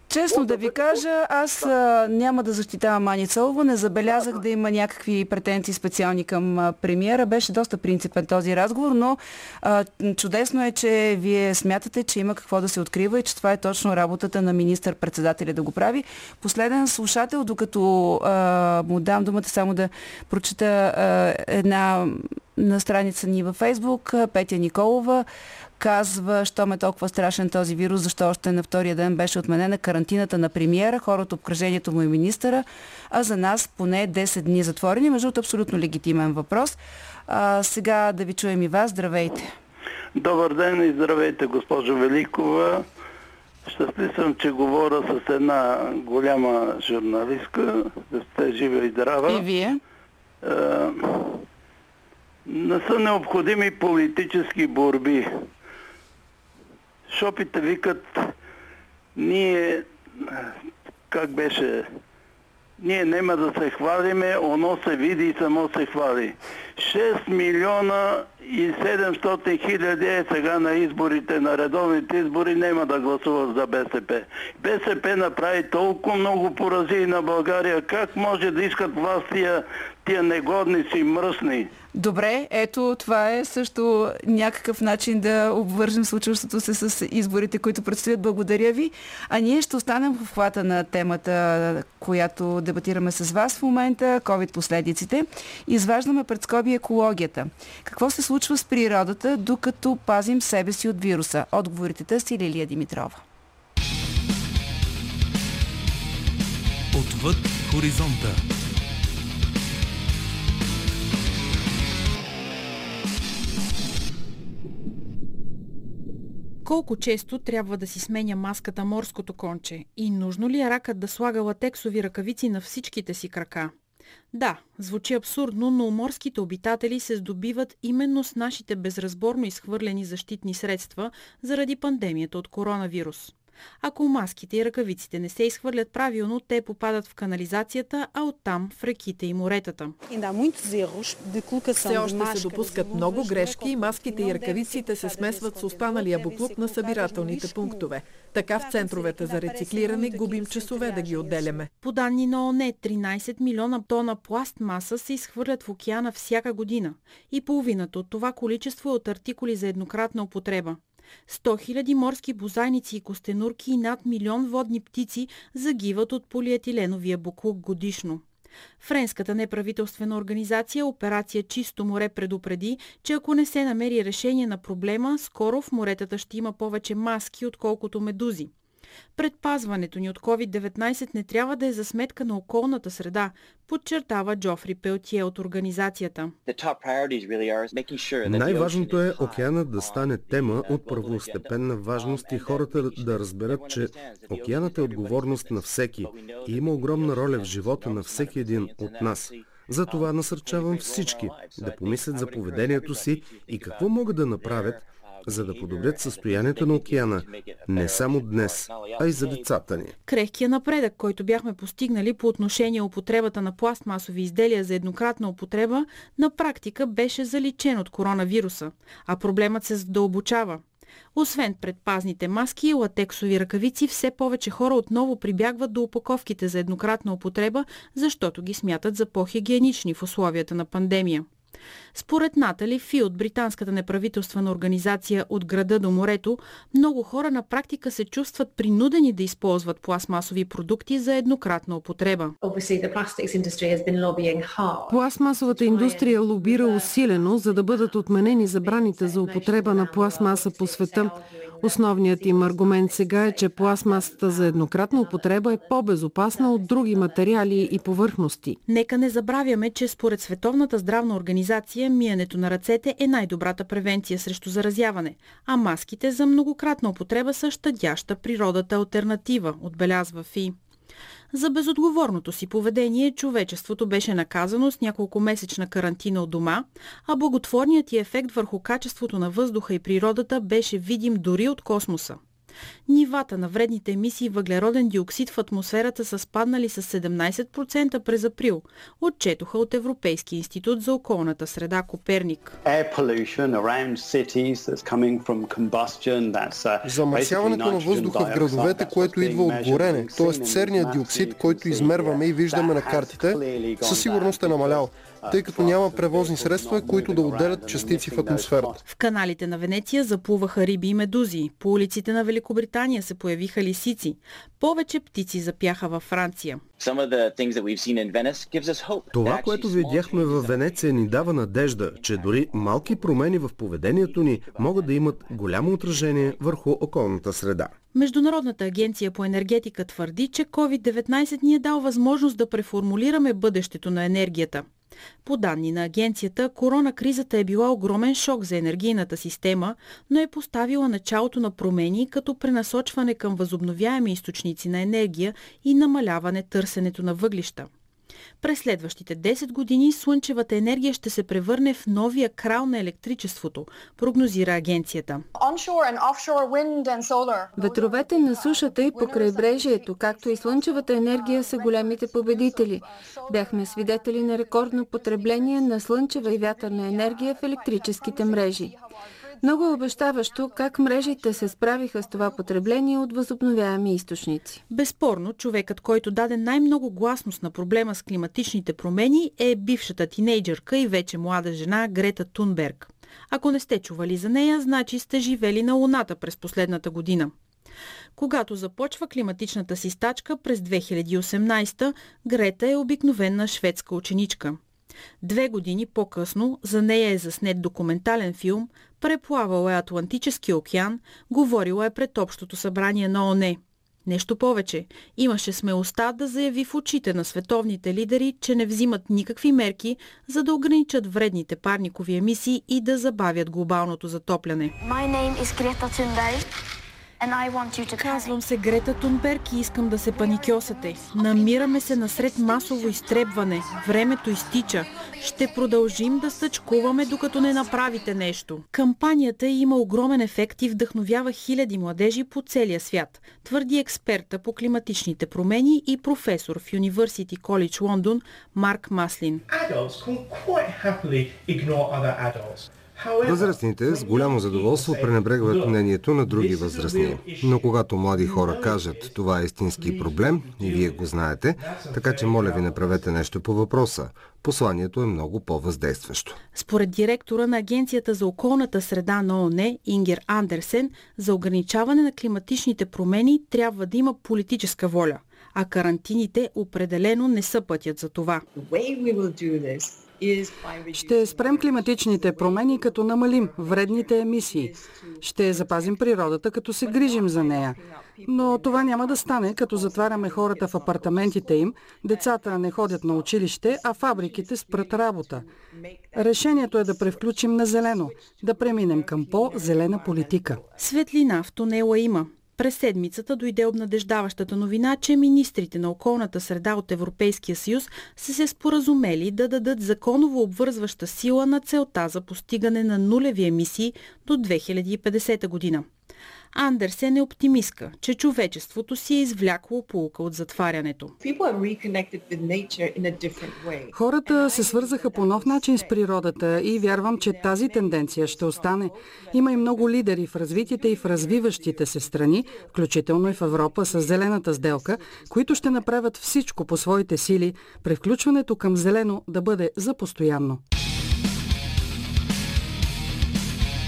Честно да ви кажа, аз а, няма да защитавам Ани Цолова. Не забелязах да има някакви претенции специални към премиера. Беше доста принципен този разговор, но а, чудесно е, че вие смятате, че има какво да се открива и че това е точно работата на министър-председателя да го прави. Последен слушател, докато а, му дам думата само да прочета а, една на страница ни във Фейсбук, Петя Николова казва, що ме толкова страшен този вирус, защо още на втория ден беше отменена карантината на премиера, хората, обкръжението му и министъра, а за нас поне 10 дни затворени. Между абсолютно легитимен въпрос. А, сега да ви чуем и вас. Здравейте. Добър ден и здравейте, госпожо Великова. Щастлив съм, че говоря с една голяма журналистка. Да сте жива и здрава. И вие? не са необходими политически борби. Шопите викат, ние, как беше, ние няма да се хвалиме, оно се види и само се хвали. 6 милиона и 700 хиляди е сега на изборите, на редовните избори, няма да гласуват за БСП. БСП направи толкова много порази на България. Как може да искат власт тия, тия негодници, мръсни? Добре, ето това е също някакъв начин да обвържем случващото се с изборите, които предстоят. Благодаря ви. А ние ще останем в хвата на темата, която дебатираме с вас в момента, COVID последиците. Изваждаме пред скоби екологията. Какво се случва с природата, докато пазим себе си от вируса? Отговорите търси Лилия Димитрова. Отвъд хоризонта. Колко често трябва да си сменя маската морското конче? И нужно ли е ракът да слага латексови ръкавици на всичките си крака? Да, звучи абсурдно, но морските обитатели се здобиват именно с нашите безразборно изхвърлени защитни средства заради пандемията от коронавирус. Ако маските и ръкавиците не се изхвърлят правилно, те попадат в канализацията, а оттам в реките и моретата. Все още се допускат много грешки и маските и ръкавиците се смесват с останалия буклук на събирателните пунктове. Така в центровете за рециклиране губим часове да ги отделяме. По данни на ОНЕ, 13 милиона тона пластмаса се изхвърлят в океана всяка година. И половината от това количество е от артикули за еднократна употреба. 100 000 морски бозайници и костенурки и над милион водни птици загиват от полиетиленовия буклук годишно. Френската неправителствена организация Операция Чисто море предупреди, че ако не се намери решение на проблема, скоро в моретата ще има повече маски, отколкото медузи. Предпазването ни от COVID-19 не трябва да е за сметка на околната среда, подчертава Джофри Пелтие от организацията. Най-важното е океанът да стане тема от първостепенна важност и хората да разберат, че океанът е отговорност на всеки и има огромна роля в живота на всеки един от нас. Затова насърчавам всички да помислят за поведението си и какво могат да направят, за да подобрят състоянието на океана не само днес, а и за децата ни. Крехкия напредък, който бяхме постигнали по отношение употребата на пластмасови изделия за еднократна употреба, на практика беше заличен от коронавируса, а проблемът се задълбочава. Освен предпазните маски и латексови ръкавици, все повече хора отново прибягват до опаковките за еднократна употреба, защото ги смятат за по-хигиенични в условията на пандемия. Според Натали Фи от британската неправителствена организация От града до морето, много хора на практика се чувстват принудени да използват пластмасови продукти за еднократна употреба. Пластмасовата индустрия лобира усилено, за да бъдат отменени забраните за употреба на пластмаса по света. Основният им аргумент сега е, че пластмасата за еднократна употреба е по-безопасна от други материали и повърхности. Нека не забравяме, че според Световната здравна организация миенето на ръцете е най-добрата превенция срещу заразяване, а маските за многократна употреба са щадяща природата альтернатива, отбелязва ФИ. За безотговорното си поведение човечеството беше наказано с няколко месечна карантина от дома, а благотворният ти ефект върху качеството на въздуха и природата беше видим дори от космоса. Нивата на вредните емисии въглероден диоксид в атмосферата са спаднали с 17% през април, отчетоха от Европейски институт за околната среда Коперник. Uh, Замърсяването на въздуха в градовете, което идва от горене, т.е. серния диоксид, който измерваме и виждаме на картите, със сигурност е намалял тъй като няма превозни средства, които да отделят частици в атмосферата. В каналите на Венеция заплуваха риби и медузи. По улиците на Великобритания се появиха лисици. Повече птици запяха във Франция. Това, което видяхме в Венеция ни дава надежда, че дори малки промени в поведението ни могат да имат голямо отражение върху околната среда. Международната агенция по енергетика твърди, че COVID-19 ни е дал възможност да преформулираме бъдещето на енергията. По данни на агенцията, коронакризата е била огромен шок за енергийната система, но е поставила началото на промени като пренасочване към възобновяеми източници на енергия и намаляване търсенето на въглища. През следващите 10 години слънчевата енергия ще се превърне в новия крал на електричеството, прогнозира агенцията. Ветровете на сушата и по крайбрежието, както и слънчевата енергия са големите победители. Бяхме свидетели на рекордно потребление на слънчева и вятърна енергия в електрическите мрежи. Много е обещаващо как мрежите се справиха с това потребление от възобновяеми източници. Безспорно, човекът, който даде най-много гласност на проблема с климатичните промени е бившата тинейджърка и вече млада жена Грета Тунберг. Ако не сте чували за нея, значи сте живели на Луната през последната година. Когато започва климатичната си стачка през 2018, Грета е обикновена шведска ученичка – Две години по-късно за нея е заснет документален филм, преплавал е Атлантическия океан, говорила е пред Общото събрание на ОНЕ. Нещо повече, имаше смелостта да заяви в очите на световните лидери, че не взимат никакви мерки, за да ограничат вредните парникови емисии и да забавят глобалното затопляне. Казвам се Грета Тунберг и искам да се паникьосате. Намираме се насред масово изтребване. Времето изтича. Ще продължим да стъчкуваме, докато не направите нещо. Кампанията има огромен ефект и вдъхновява хиляди младежи по целия свят, твърди експерта по климатичните промени и професор в University College Лондон Марк Маслин. Възрастните с голямо задоволство пренебрегват мнението на други възрастни. Но когато млади хора кажат, това е истински проблем и вие го знаете, така че моля ви направете нещо по въпроса. Посланието е много по-въздействащо. Според директора на Агенцията за околната среда на ОНЕ Ингер Андерсен, за ограничаване на климатичните промени трябва да има политическа воля, а карантините определено не са пътят за това. Ще спрем климатичните промени, като намалим вредните емисии. Ще запазим природата, като се грижим за нея. Но това няма да стане, като затваряме хората в апартаментите им, децата не ходят на училище, а фабриките спрат работа. Решението е да превключим на зелено, да преминем към по-зелена политика. Светлина в тунела има. През седмицата дойде обнадеждаващата новина, че министрите на околната среда от Европейския съюз са се споразумели да дадат законово обвързваща сила на целта за постигане на нулеви емисии до 2050 година. Андерсен е оптимистка, че човечеството си е извлякло полука от затварянето. Хората се свързаха по нов начин с природата и вярвам, че тази тенденция ще остане. Има и много лидери в развитите и в развиващите се страни, включително и в Европа с зелената сделка, които ще направят всичко по своите сили, превключването към зелено да бъде за постоянно.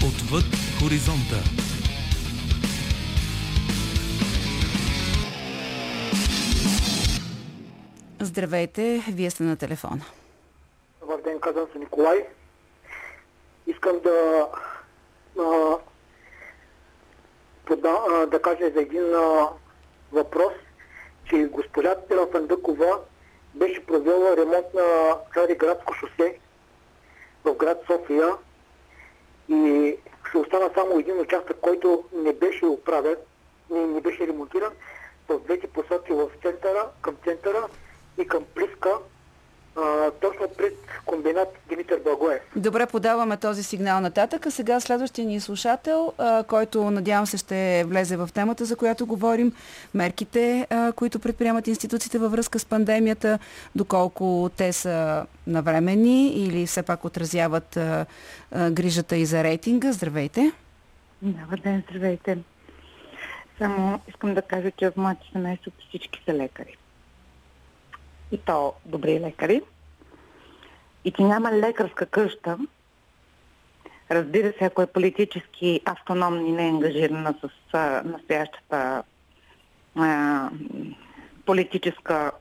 Отвъд хоризонта. Здравейте, вие сте на телефона. Добър ден, казвам се Николай. Искам да, а, пода, да кажа за един а, въпрос, че госпожа Фандъкова беше провела ремонт на Цариградско шосе в град София и се остана само един участък, който не беше оправен, не, не беше ремонтиран в двете посоки в центъра, към центъра и към Плиска, а, точно пред комбинат Димитър Благоев. Добре, подаваме този сигнал нататък. А сега следващия ни слушател, а, който надявам се ще влезе в темата, за която говорим, мерките, а, които предприемат институциите във връзка с пандемията, доколко те са навремени или все пак отразяват а, а, грижата и за рейтинга. Здравейте! Добър ден, здравейте! Само искам да кажа, че в моето семейство всички са лекари и то добри лекари, и че няма лекарска къща, разбира се, ако е политически автономна и не е ангажирана с а, настоящата а, политическа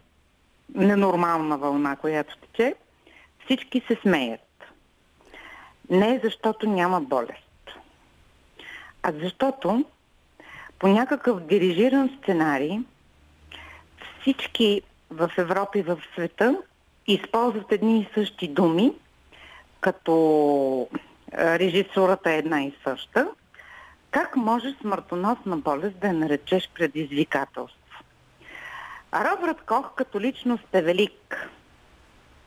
ненормална вълна, която тече, всички се смеят. Не защото няма болест, а защото по някакъв дирижиран сценарий всички в Европа и в света използват едни и същи думи, като режисурата е една и съща. Как може смъртоносна болест да я наречеш предизвикателство? Робърт Кох като личност е велик.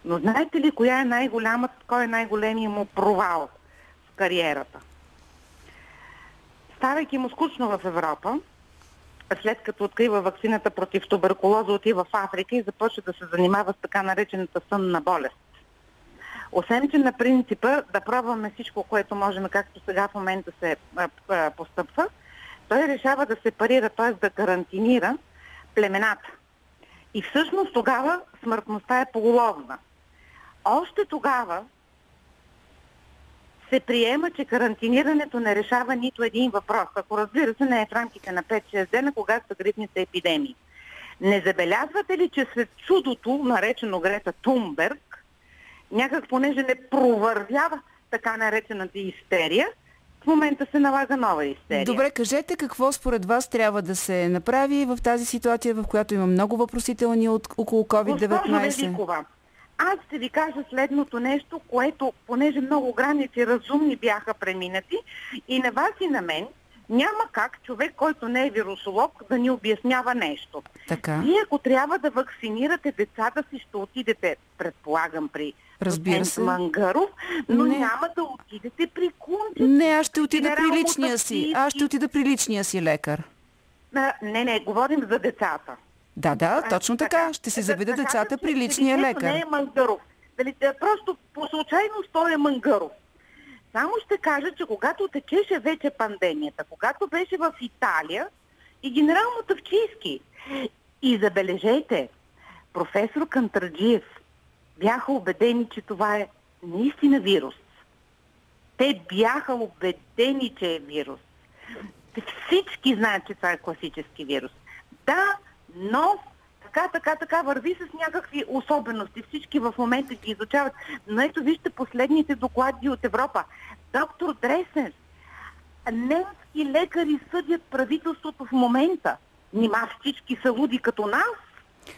Но знаете ли коя е най-голямата, кой е най-големият му провал в кариерата? Ставайки му скучно в Европа, след като открива вакцината против туберкулоза, отива в Африка и започва да се занимава с така наречената сънна болест. Освен, че на принципа да пробваме всичко, което можем, както сега в момента се постъпва, той решава да се парира, т.е. да карантинира племената. И всъщност тогава смъртността е поголовна. Още тогава се приема, че карантинирането не решава нито един въпрос. Ако разбира се не е в рамките на 5-6 дена, когато са грипните епидемии. Не забелязвате ли, че след чудото, наречено Грета Тумберг, някак понеже не провървява така наречената истерия, в момента се налага нова истерия. Добре, кажете какво според вас трябва да се направи в тази ситуация, в която има много въпросителни от, около COVID-19? Госпожо Великова, аз ще ви кажа следното нещо, което, понеже много граници разумни бяха преминати, и на вас и на мен, няма как човек, който не е вирусолог, да ни обяснява нещо. Така. Вие ако трябва да вакцинирате децата си, ще отидете, предполагам, при Разбира се. Мангаров, но Не. няма да отидете при Кунчев. Не, аз ще отида при личния си. Аз ще отида при личния си лекар. Не, не, говорим за децата. Да, да, точно така. Ще си заведа Така, децата че при личния детето лекар. Не е Мангаров. Дали, е, просто по случайност той е Мангаров. Само ще кажа, че когато течеше вече пандемията, когато беше в Италия и генерал Мотавчийски, и забележете, професор Кантраджиев бяха убедени, че това е наистина вирус. Те бяха убедени, че е вирус. Всички знаят, че това е класически вирус. Да, но така, така, така върви с някакви особености. Всички в момента ги изучават. Но ето вижте последните доклади от Европа. Доктор Дресен, немски лекари съдят правителството в момента. Нима всички са луди като нас?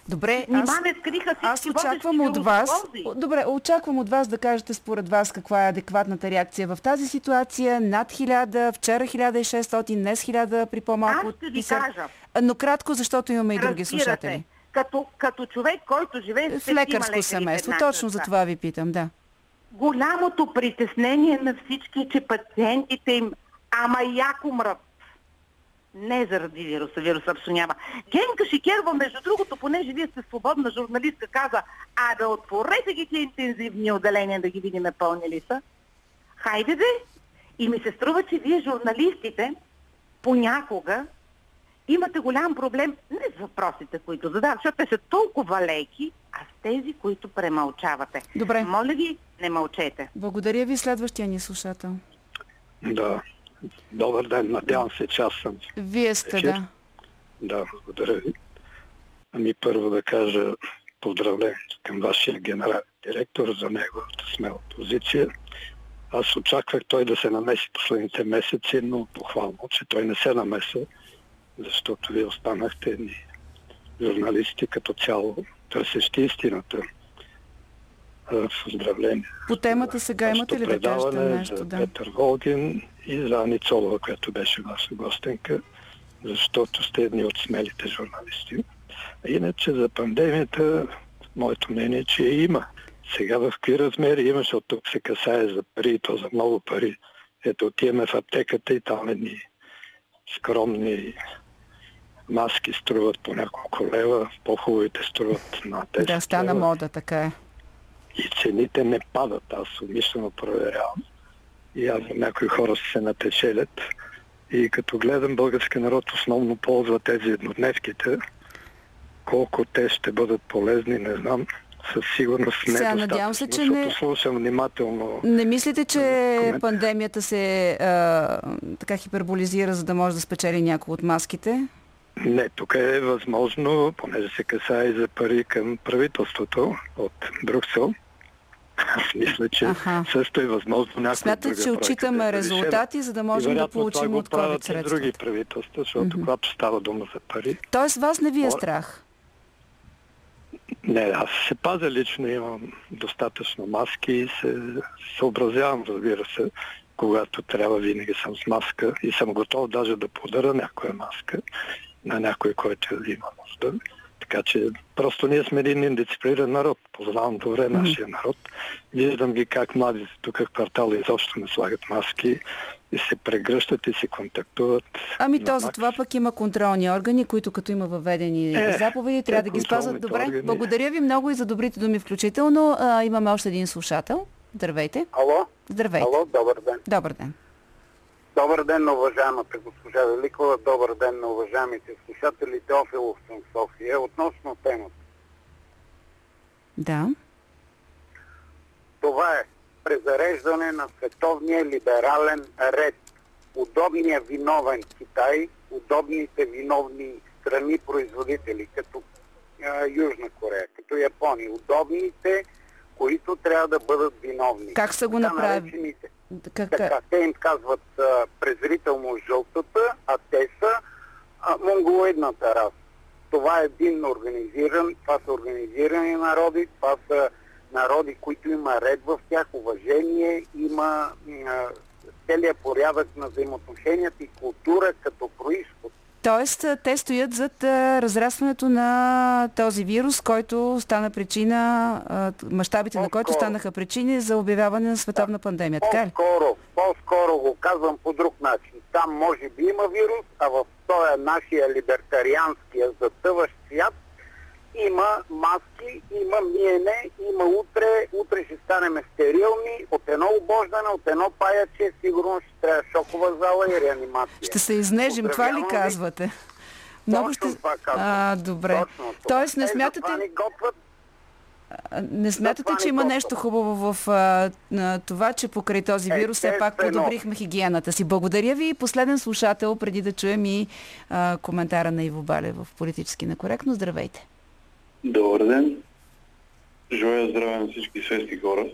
Добре, Нима аз, не скриха аз очаквам от вас, вирусолози? добре, очаквам от вас да кажете според вас каква е адекватната реакция в тази ситуация. Над 1000, вчера 1600, днес 1000 при по-малко Аз ще ви от 50. кажа. Но кратко, защото имаме и други Разбирате, слушатели. Като, като човек, който живее В лекарско семейство. Точно за това ви питам, да. Голямото притеснение на всички е, че пациентите им ама яко мрат. Не заради вируса, вируса абсолютно няма. Генка Шикерва, между другото, понеже вие сте свободна журналистка, каза, а да отворете ги тия интензивни отделения, да ги видим пълни ли са. Хайде де! И ми се струва, че вие журналистите понякога имате голям проблем не с въпросите, които задават, защото те са толкова леки, а с тези, които премълчавате. Добре. Моля ви, не мълчете. Благодаря ви, следващия ни слушател. Да. Добър ден, надявам се, че аз съм. Вие сте, да. Да, благодаря ви. Ами първо да кажа поздравлението към вашия генерален директор за неговата смела позиция. Аз очаквах той да се намеси последните месеци, но похвално, че той не се намеса, защото вие останахте едни журналисти като цяло, търсещи истината. А, Поздравление. По темата сега имате ли да кажете нещо? за Да. Петър Волгин и за Ани Цолова, която беше ваша гостенка, защото сте едни от смелите журналисти. А Иначе за пандемията, моето мнение е, че я има. Сега в какви размери има, защото тук се касае за пари, то за много пари. Ето, отиваме в аптеката и там едни скромни маски струват по няколко лева, по-хубавите струват на 10 Да, стана лева мода, така е. и цените не падат. Аз умишлено проверявам. И аз някои хора се напечелят. И като гледам български народ основно ползва тези еднодневките, колко те ще бъдат полезни, не знам. Със сигурност не Сега, е надявам се, че не- слушам внимателно. Не мислите, че Коментар. пандемията се а, така хиперболизира, за да може да спечели някой от маските? Не, тук е възможно, понеже се касае и за пари към правителството от Брюксел. Аз мисля, че Аха. също е възможно някой Смятате, че отчитаме да резултати, за да можем да получим от COVID средствата? други правителства, защото когато става дума за пари, Тоест вас не ви е страх? не, аз се пазя лично, имам достатъчно маски и се съобразявам, разбира се, когато трябва винаги съм с маска и съм готов даже да подаря някоя маска на някой, който има нужда. Така че просто ние сме един индисциплиниран народ. Познавам добре нашия народ. Виждам ги как младите тук в квартала изобщо не слагат маски и се прегръщат и се контактуват. Ами то за това пък има контролни органи, които като има въведени Е, заповеди, трябва те да ги спазват. Добре, органи. благодаря ви много и за добрите думи включително. А, имаме още един слушател. Здравейте. Ало? Здравейте. Ало, добър ден. Добър ден. Добър ден на уважаемата госпожа Великова, добър ден на уважаемите слушатели. Теофилов съм София. Относно темата. Да. Това е презареждане на световния либерален ред. Удобният виновен Китай, удобните виновни страни производители, като а, Южна Корея, като Япония. Удобните които трябва да бъдат виновни. Как са го направили? Как... Така, те им казват а, презрително жълтата, а те са а, монголоидната раса. Това е един организиран, това са организирани народи, това са народи, които има ред в тях, уважение, има а, целият порядък на взаимоотношенията и култура като происход. Тоест, те стоят зад разрастването на този вирус, който стана причина, мащабите на който станаха причини за обявяване на световна пандемия. Така ли? По-скоро, по-скоро го казвам по друг начин. Там може би има вирус, а в този нашия либертарианския затъващ свят има маски, има миене, има утре, утре ще станем стерилни, от едно обождане, от едно паяче, сигурно ще трябва шокова зала и реанимация. Ще се изнежим, това ли казвате? Много ще... Това а, добре. Точно Тоест не смятате... Не смятате, че има нещо хубаво в а, на това, че покрай този вирус все пак подобрихме хигиената си. Благодаря ви. Последен слушател, преди да чуем и а, коментара на Иво Бале в Политически некоректно. Здравейте! Добър ден! Желая здраве на всички свести хора.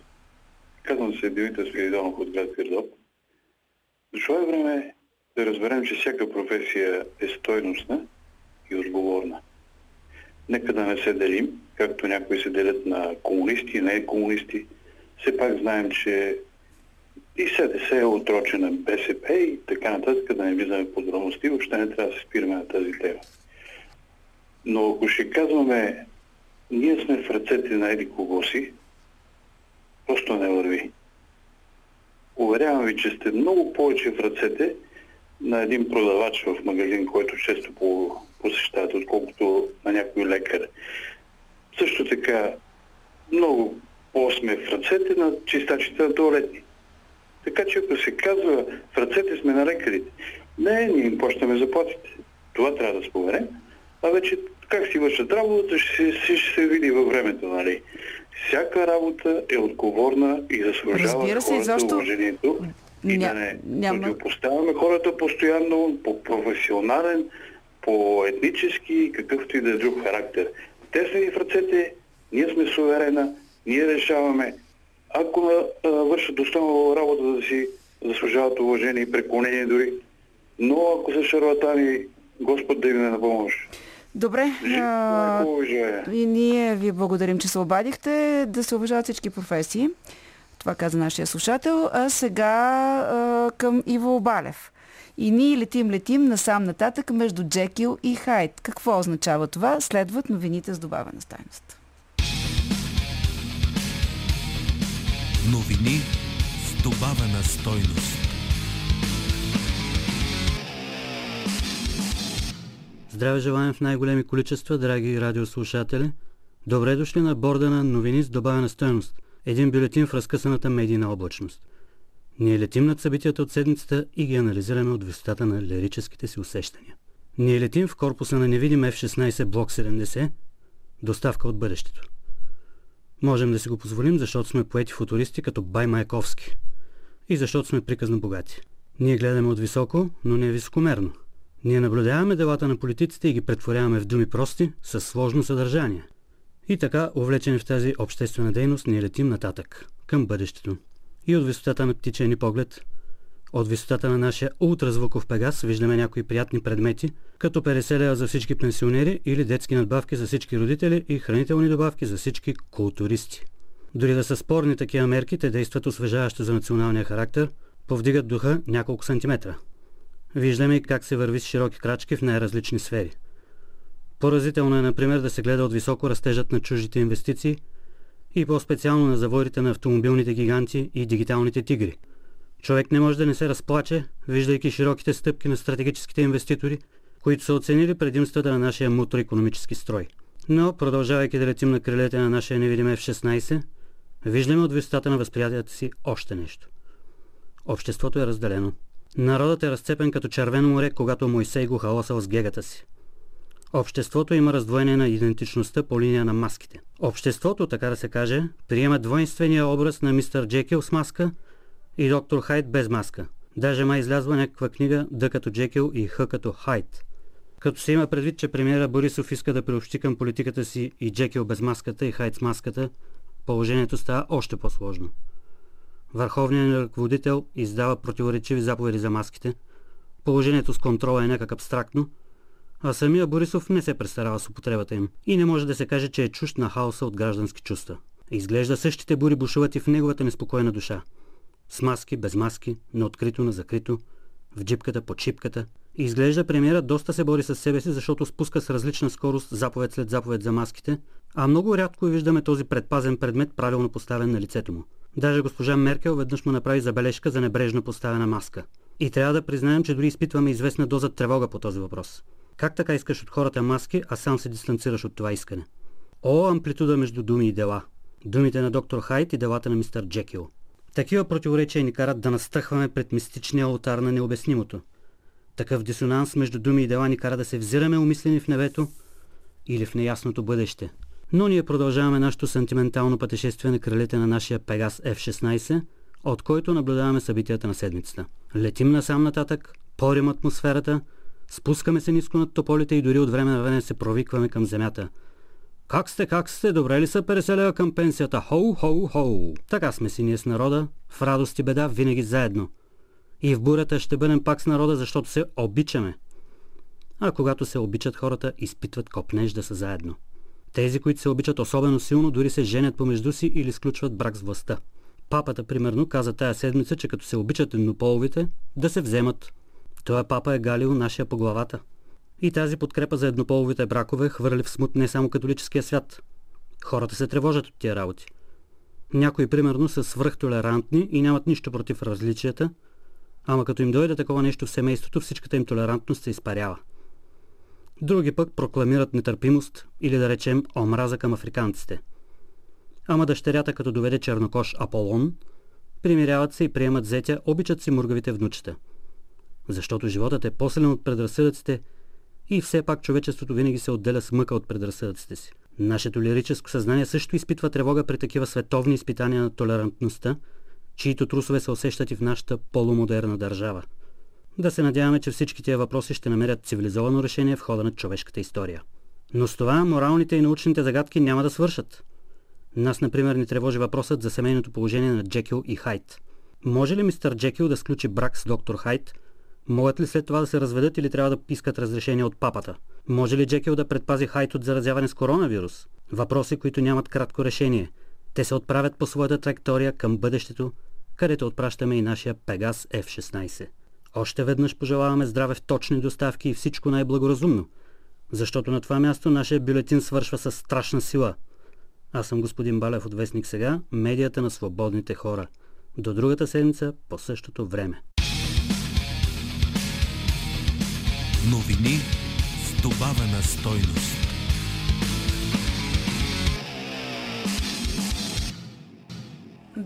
Казвам се Димитър Свиридонов от град Пирдоп. Дошло е време да разберем, че всяка професия е стойностна и отговорна. Нека да не се делим, както някои се делят на комунисти и не комунисти. Все пак знаем, че и СДС е отрочена БСП и така нататък, да не влизаме в подробности, въобще не трябва да се спираме на тази тема. Но ако ще казваме ние сме в ръцете на еди кого си, просто не върви. Уверявам ви, че сте много повече в ръцете на един продавач в магазин, който често посещавате, отколкото на някой лекар. Също така, много по-сме в ръцете на чистачите на туалетни. Така че ако се казва, в ръцете сме на лекарите, не, ние им плащаме заплатите. Това трябва да споменем. А вече как си вършат работата, ще, ще, ще се види във времето, нали? Всяка работа е отговорна и заслужава Разбира се, хората защо... уважението и Ня... да не няма... противопоставяме хората постоянно по професионален, по етнически, какъвто и да е друг характер. Те са ни в ръцете, ние сме суверена, ние решаваме. Ако а, вършат достойно работа да си заслужават уважение и преклонение дори, но ако са шарлатани, Господ да им е на помощ. Добре. А, и ние ви благодарим, че се обадихте да се уважават всички професии. Това каза нашия слушател. А сега а, към Иво Балев. И ние летим, летим насам нататък между Джекил и Хайт. Какво означава това? Следват новините с добавена стойност. Новини с добавена стойност. Здраве желаем в най-големи количества, драги радиослушатели. Добре дошли на борда на новини с добавена стоеност. Един бюлетин в разкъсаната медийна облачност. Ние летим над събитията от седмицата и ги анализираме от висотата на лирическите си усещания. Ние летим в корпуса на невидим F-16 Блок 70, доставка от бъдещето. Можем да си го позволим, защото сме поети футуристи като Бай Майковски. И защото сме приказно богати. Ние гледаме от високо, но не високомерно – ние наблюдаваме делата на политиците и ги претворяваме в думи прости, с сложно съдържание. И така, увлечени в тази обществена дейност, ние летим нататък, към бъдещето. И от висотата на птичия поглед, от висотата на нашия ултразвуков пегас виждаме някои приятни предмети, като переселя за всички пенсионери или детски надбавки за всички родители и хранителни добавки за всички културисти. Дори да са спорни такива мерки, те действат освежаващо за националния характер, повдигат духа няколко сантиметра – Виждаме как се върви с широки крачки в най-различни сфери. Поразително е, например, да се гледа от високо растежът на чуждите инвестиции и по-специално на заворите на автомобилните гиганти и дигиталните тигри. Човек не може да не се разплаче, виждайки широките стъпки на стратегическите инвеститори, които са оценили предимствата на нашия мутроекономически строй. Но, продължавайки да летим на крилете на нашия невидим F-16, виждаме от висотата на възприятията си още нещо. Обществото е разделено. Народът е разцепен като червено море, когато Мойсей го хаосал с гегата си. Обществото има раздвоение на идентичността по линия на маските. Обществото, така да се каже, приема двойствения образ на мистер Джекил с маска и доктор Хайт без маска. Даже ма излязва някаква книга Д като Джекил и Х като Хайт. Като се има предвид, че премиера Борисов иска да приобщи към политиката си и Джекил без маската и Хайт с маската, положението става още по-сложно. Върховният ръководител издава противоречиви заповеди за маските. Положението с контрола е някак абстрактно, а самия Борисов не се представлява с употребата им и не може да се каже, че е чужд на хаоса от граждански чувства. Изглежда същите бури бушуват и в неговата неспокойна душа. С маски, без маски, на открито, на закрито, в джипката, по чипката. И изглежда премиерът доста се бори с себе си, защото спуска с различна скорост заповед след заповед за маските, а много рядко виждаме този предпазен предмет правилно поставен на лицето му. Даже госпожа Меркел веднъж му направи забележка за небрежно поставена маска. И трябва да признаем, че дори изпитваме известна доза тревога по този въпрос. Как така искаш от хората маски, а сам се дистанцираш от това искане? О, амплитуда между думи и дела. Думите на доктор Хайт и делата на мистер Джекил. Такива противоречия ни карат да настръхваме пред мистичния алтар на необяснимото. Такъв дисонанс между думи и дела ни кара да се взираме умислени в небето или в неясното бъдеще. Но ние продължаваме нашето сантиментално пътешествие на крилете на нашия Пегас F-16, от който наблюдаваме събитията на седмицата. Летим насам нататък, порим атмосферата, спускаме се ниско над тополите и дори от време на време се провикваме към земята – как сте, как сте? Добре ли са 50 лева към пенсията? Хоу, хоу, хоу. Така сме си ние с народа. В радост и беда винаги заедно. И в бурята ще бъдем пак с народа, защото се обичаме. А когато се обичат хората, изпитват копнеж да са заедно. Тези, които се обичат особено силно, дори се женят помежду си или сключват брак с властта. Папата, примерно, каза тая седмица, че като се обичат еднополовите, да се вземат. Той папа е галил нашия по главата. И тази подкрепа за еднополовите бракове хвърли в смут не само католическия свят. Хората се тревожат от тия работи. Някои, примерно, са свръхтолерантни и нямат нищо против различията, ама като им дойде такова нещо в семейството, всичката им толерантност се изпарява. Други пък прокламират нетърпимост или да речем омраза към африканците. Ама дъщерята, като доведе чернокош Аполон, примиряват се и приемат зетя, обичат си мургавите внучета. Защото животът е по-силен от предразсъдъците – и все пак човечеството винаги се отделя с мъка от предразсъдъците си. Нашето лирическо съзнание също изпитва тревога при такива световни изпитания на толерантността, чието трусове се усещат и в нашата полумодерна държава. Да се надяваме, че всички тия въпроси ще намерят цивилизовано решение в хода на човешката история. Но с това моралните и научните загадки няма да свършат. Нас, например, ни тревожи въпросът за семейното положение на Джекил и Хайт. Може ли мистер Джекил да сключи брак с доктор Хайт, могат ли след това да се разведат или трябва да искат разрешение от папата? Може ли Джекил да предпази Хайт от заразяване с коронавирус? Въпроси, които нямат кратко решение. Те се отправят по своята траектория към бъдещето, където отпращаме и нашия Пегас F-16. Още веднъж пожелаваме здраве в точни доставки и всичко най-благоразумно, защото на това място нашия бюлетин свършва с страшна сила. Аз съм господин Балев от Вестник сега, медията на свободните хора. До другата седмица по същото време. Новини с добавена стойност.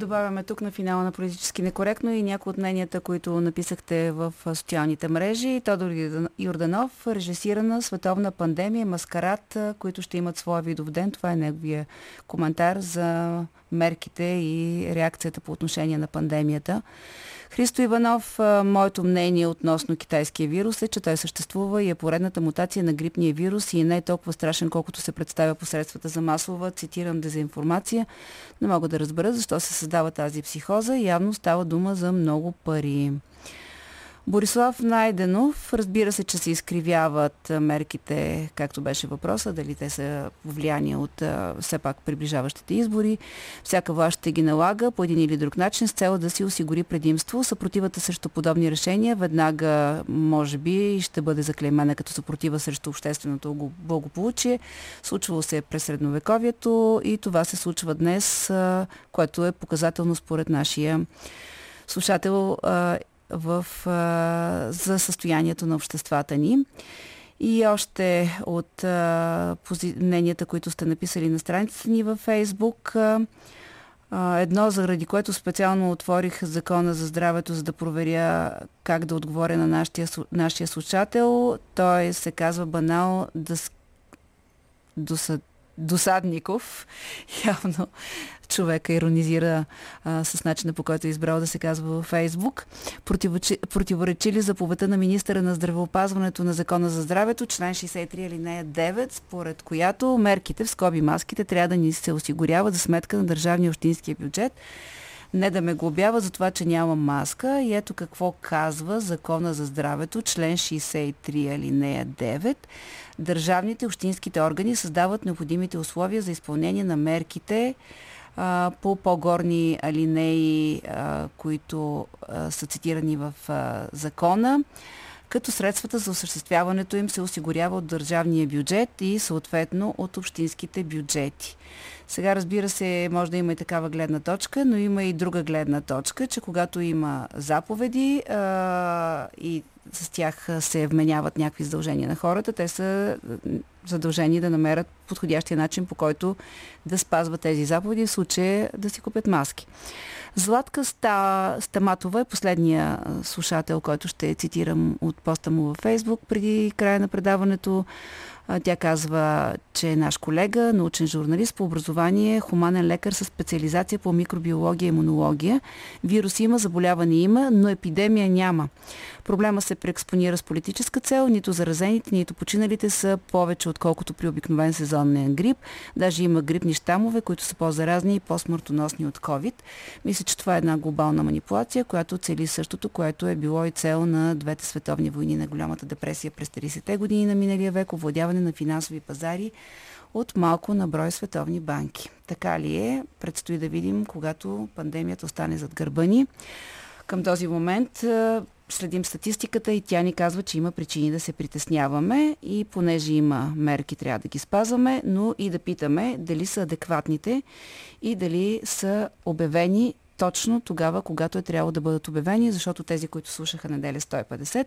Добавяме тук на финала на политически некоректно и някои от мненията, които написахте в социалните мрежи. Тодор Юрданов, режисирана световна пандемия, маскарад, които ще имат своя видов ден. Това е неговия коментар за мерките и реакцията по отношение на пандемията. Христо Иванов, моето мнение относно китайския вирус е, че той съществува и е поредната мутация на грипния вирус и не е толкова страшен, колкото се представя посредствата за масова, цитирам, дезинформация. Не мога да разбера защо се създава тази психоза. Явно става дума за много пари. Борислав Найденов, разбира се, че се изкривяват мерките, както беше въпроса, дали те са влияния от все пак приближаващите избори. Всяка власт ще ги налага по един или друг начин с цел да си осигури предимство. Съпротивата срещу подобни решения веднага, може би, ще бъде заклеймена като съпротива срещу общественото благополучие. Случвало се през средновековието и това се случва днес, което е показателно според нашия слушател в, а, за състоянието на обществата ни. И още от а, пози... мненията, които сте написали на страницата ни във Фейсбук, а, едно, заради което специално отворих закона за здравето, за да проверя как да отговоря на нашия, нашия слушател. Той се казва банал да, досад, Досадников. Явно човека иронизира а, с начина по който е избрал да се казва във Фейсбук. Противоречили заповедта на министъра на здравеопазването на Закона за здравето, член 63 алинея 9, според която мерките в скоби маските трябва да ни се осигуряват за сметка на държавния общинския бюджет не да ме глобява за това, че нямам маска. И ето какво казва Закона за здравето, член 63 алинея 9. Държавните общинските органи създават необходимите условия за изпълнение на мерките а, по по-горни алинеи, а, които а, са цитирани в а, закона като средствата за осъществяването им се осигурява от държавния бюджет и съответно от общинските бюджети. Сега, разбира се, може да има и такава гледна точка, но има и друга гледна точка, че когато има заповеди а, и с тях се вменяват някакви задължения на хората, те са задължени да намерят подходящия начин, по който да спазват тези заповеди, в случая да си купят маски. Златка Ста, Стаматова е последния слушател, който ще цитирам от поста му във Фейсбук преди края на предаването. Тя казва, че е наш колега, научен журналист по образование, хуманен лекар с специализация по микробиология и имунология. Вирус има, заболяване има, но епидемия няма. Проблема се преекспонира с политическа цел. Нито заразените, нито починалите са повече, отколкото при обикновен сезонен грип. Даже има грипни щамове, които са по-заразни и по-смъртоносни от COVID. Мисля, че това е една глобална манипулация, която цели същото, което е било и цел на двете световни войни на голямата депресия през 30-те години на миналия век, овладяване на финансови пазари от малко на брой световни банки. Така ли е? Предстои да видим, когато пандемията остане зад гърба ни. Към този момент следим статистиката и тя ни казва, че има причини да се притесняваме и понеже има мерки, трябва да ги спазваме, но и да питаме дали са адекватните и дали са обявени точно тогава, когато е трябвало да бъдат обявени, защото тези, които слушаха неделя 150,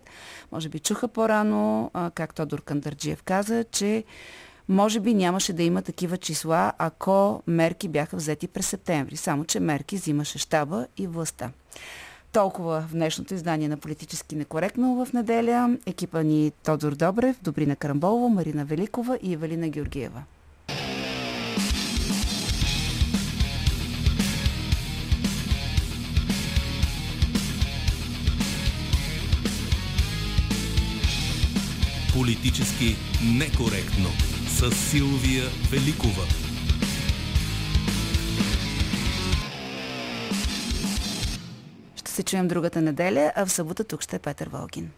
може би чуха по-рано, как Тодор Кандърджиев каза, че може би нямаше да има такива числа, ако мерки бяха взети през септември. Само, че мерки взимаше щаба и властта. Толкова в днешното издание на Политически некоректно в неделя. Екипа ни Тодор Добрев, Добрина Карамболова, Марина Великова и Евалина Георгиева. Политически некоректно с Силвия Великова. се чуем другата неделя, а в събота тук ще е Петър Волгин.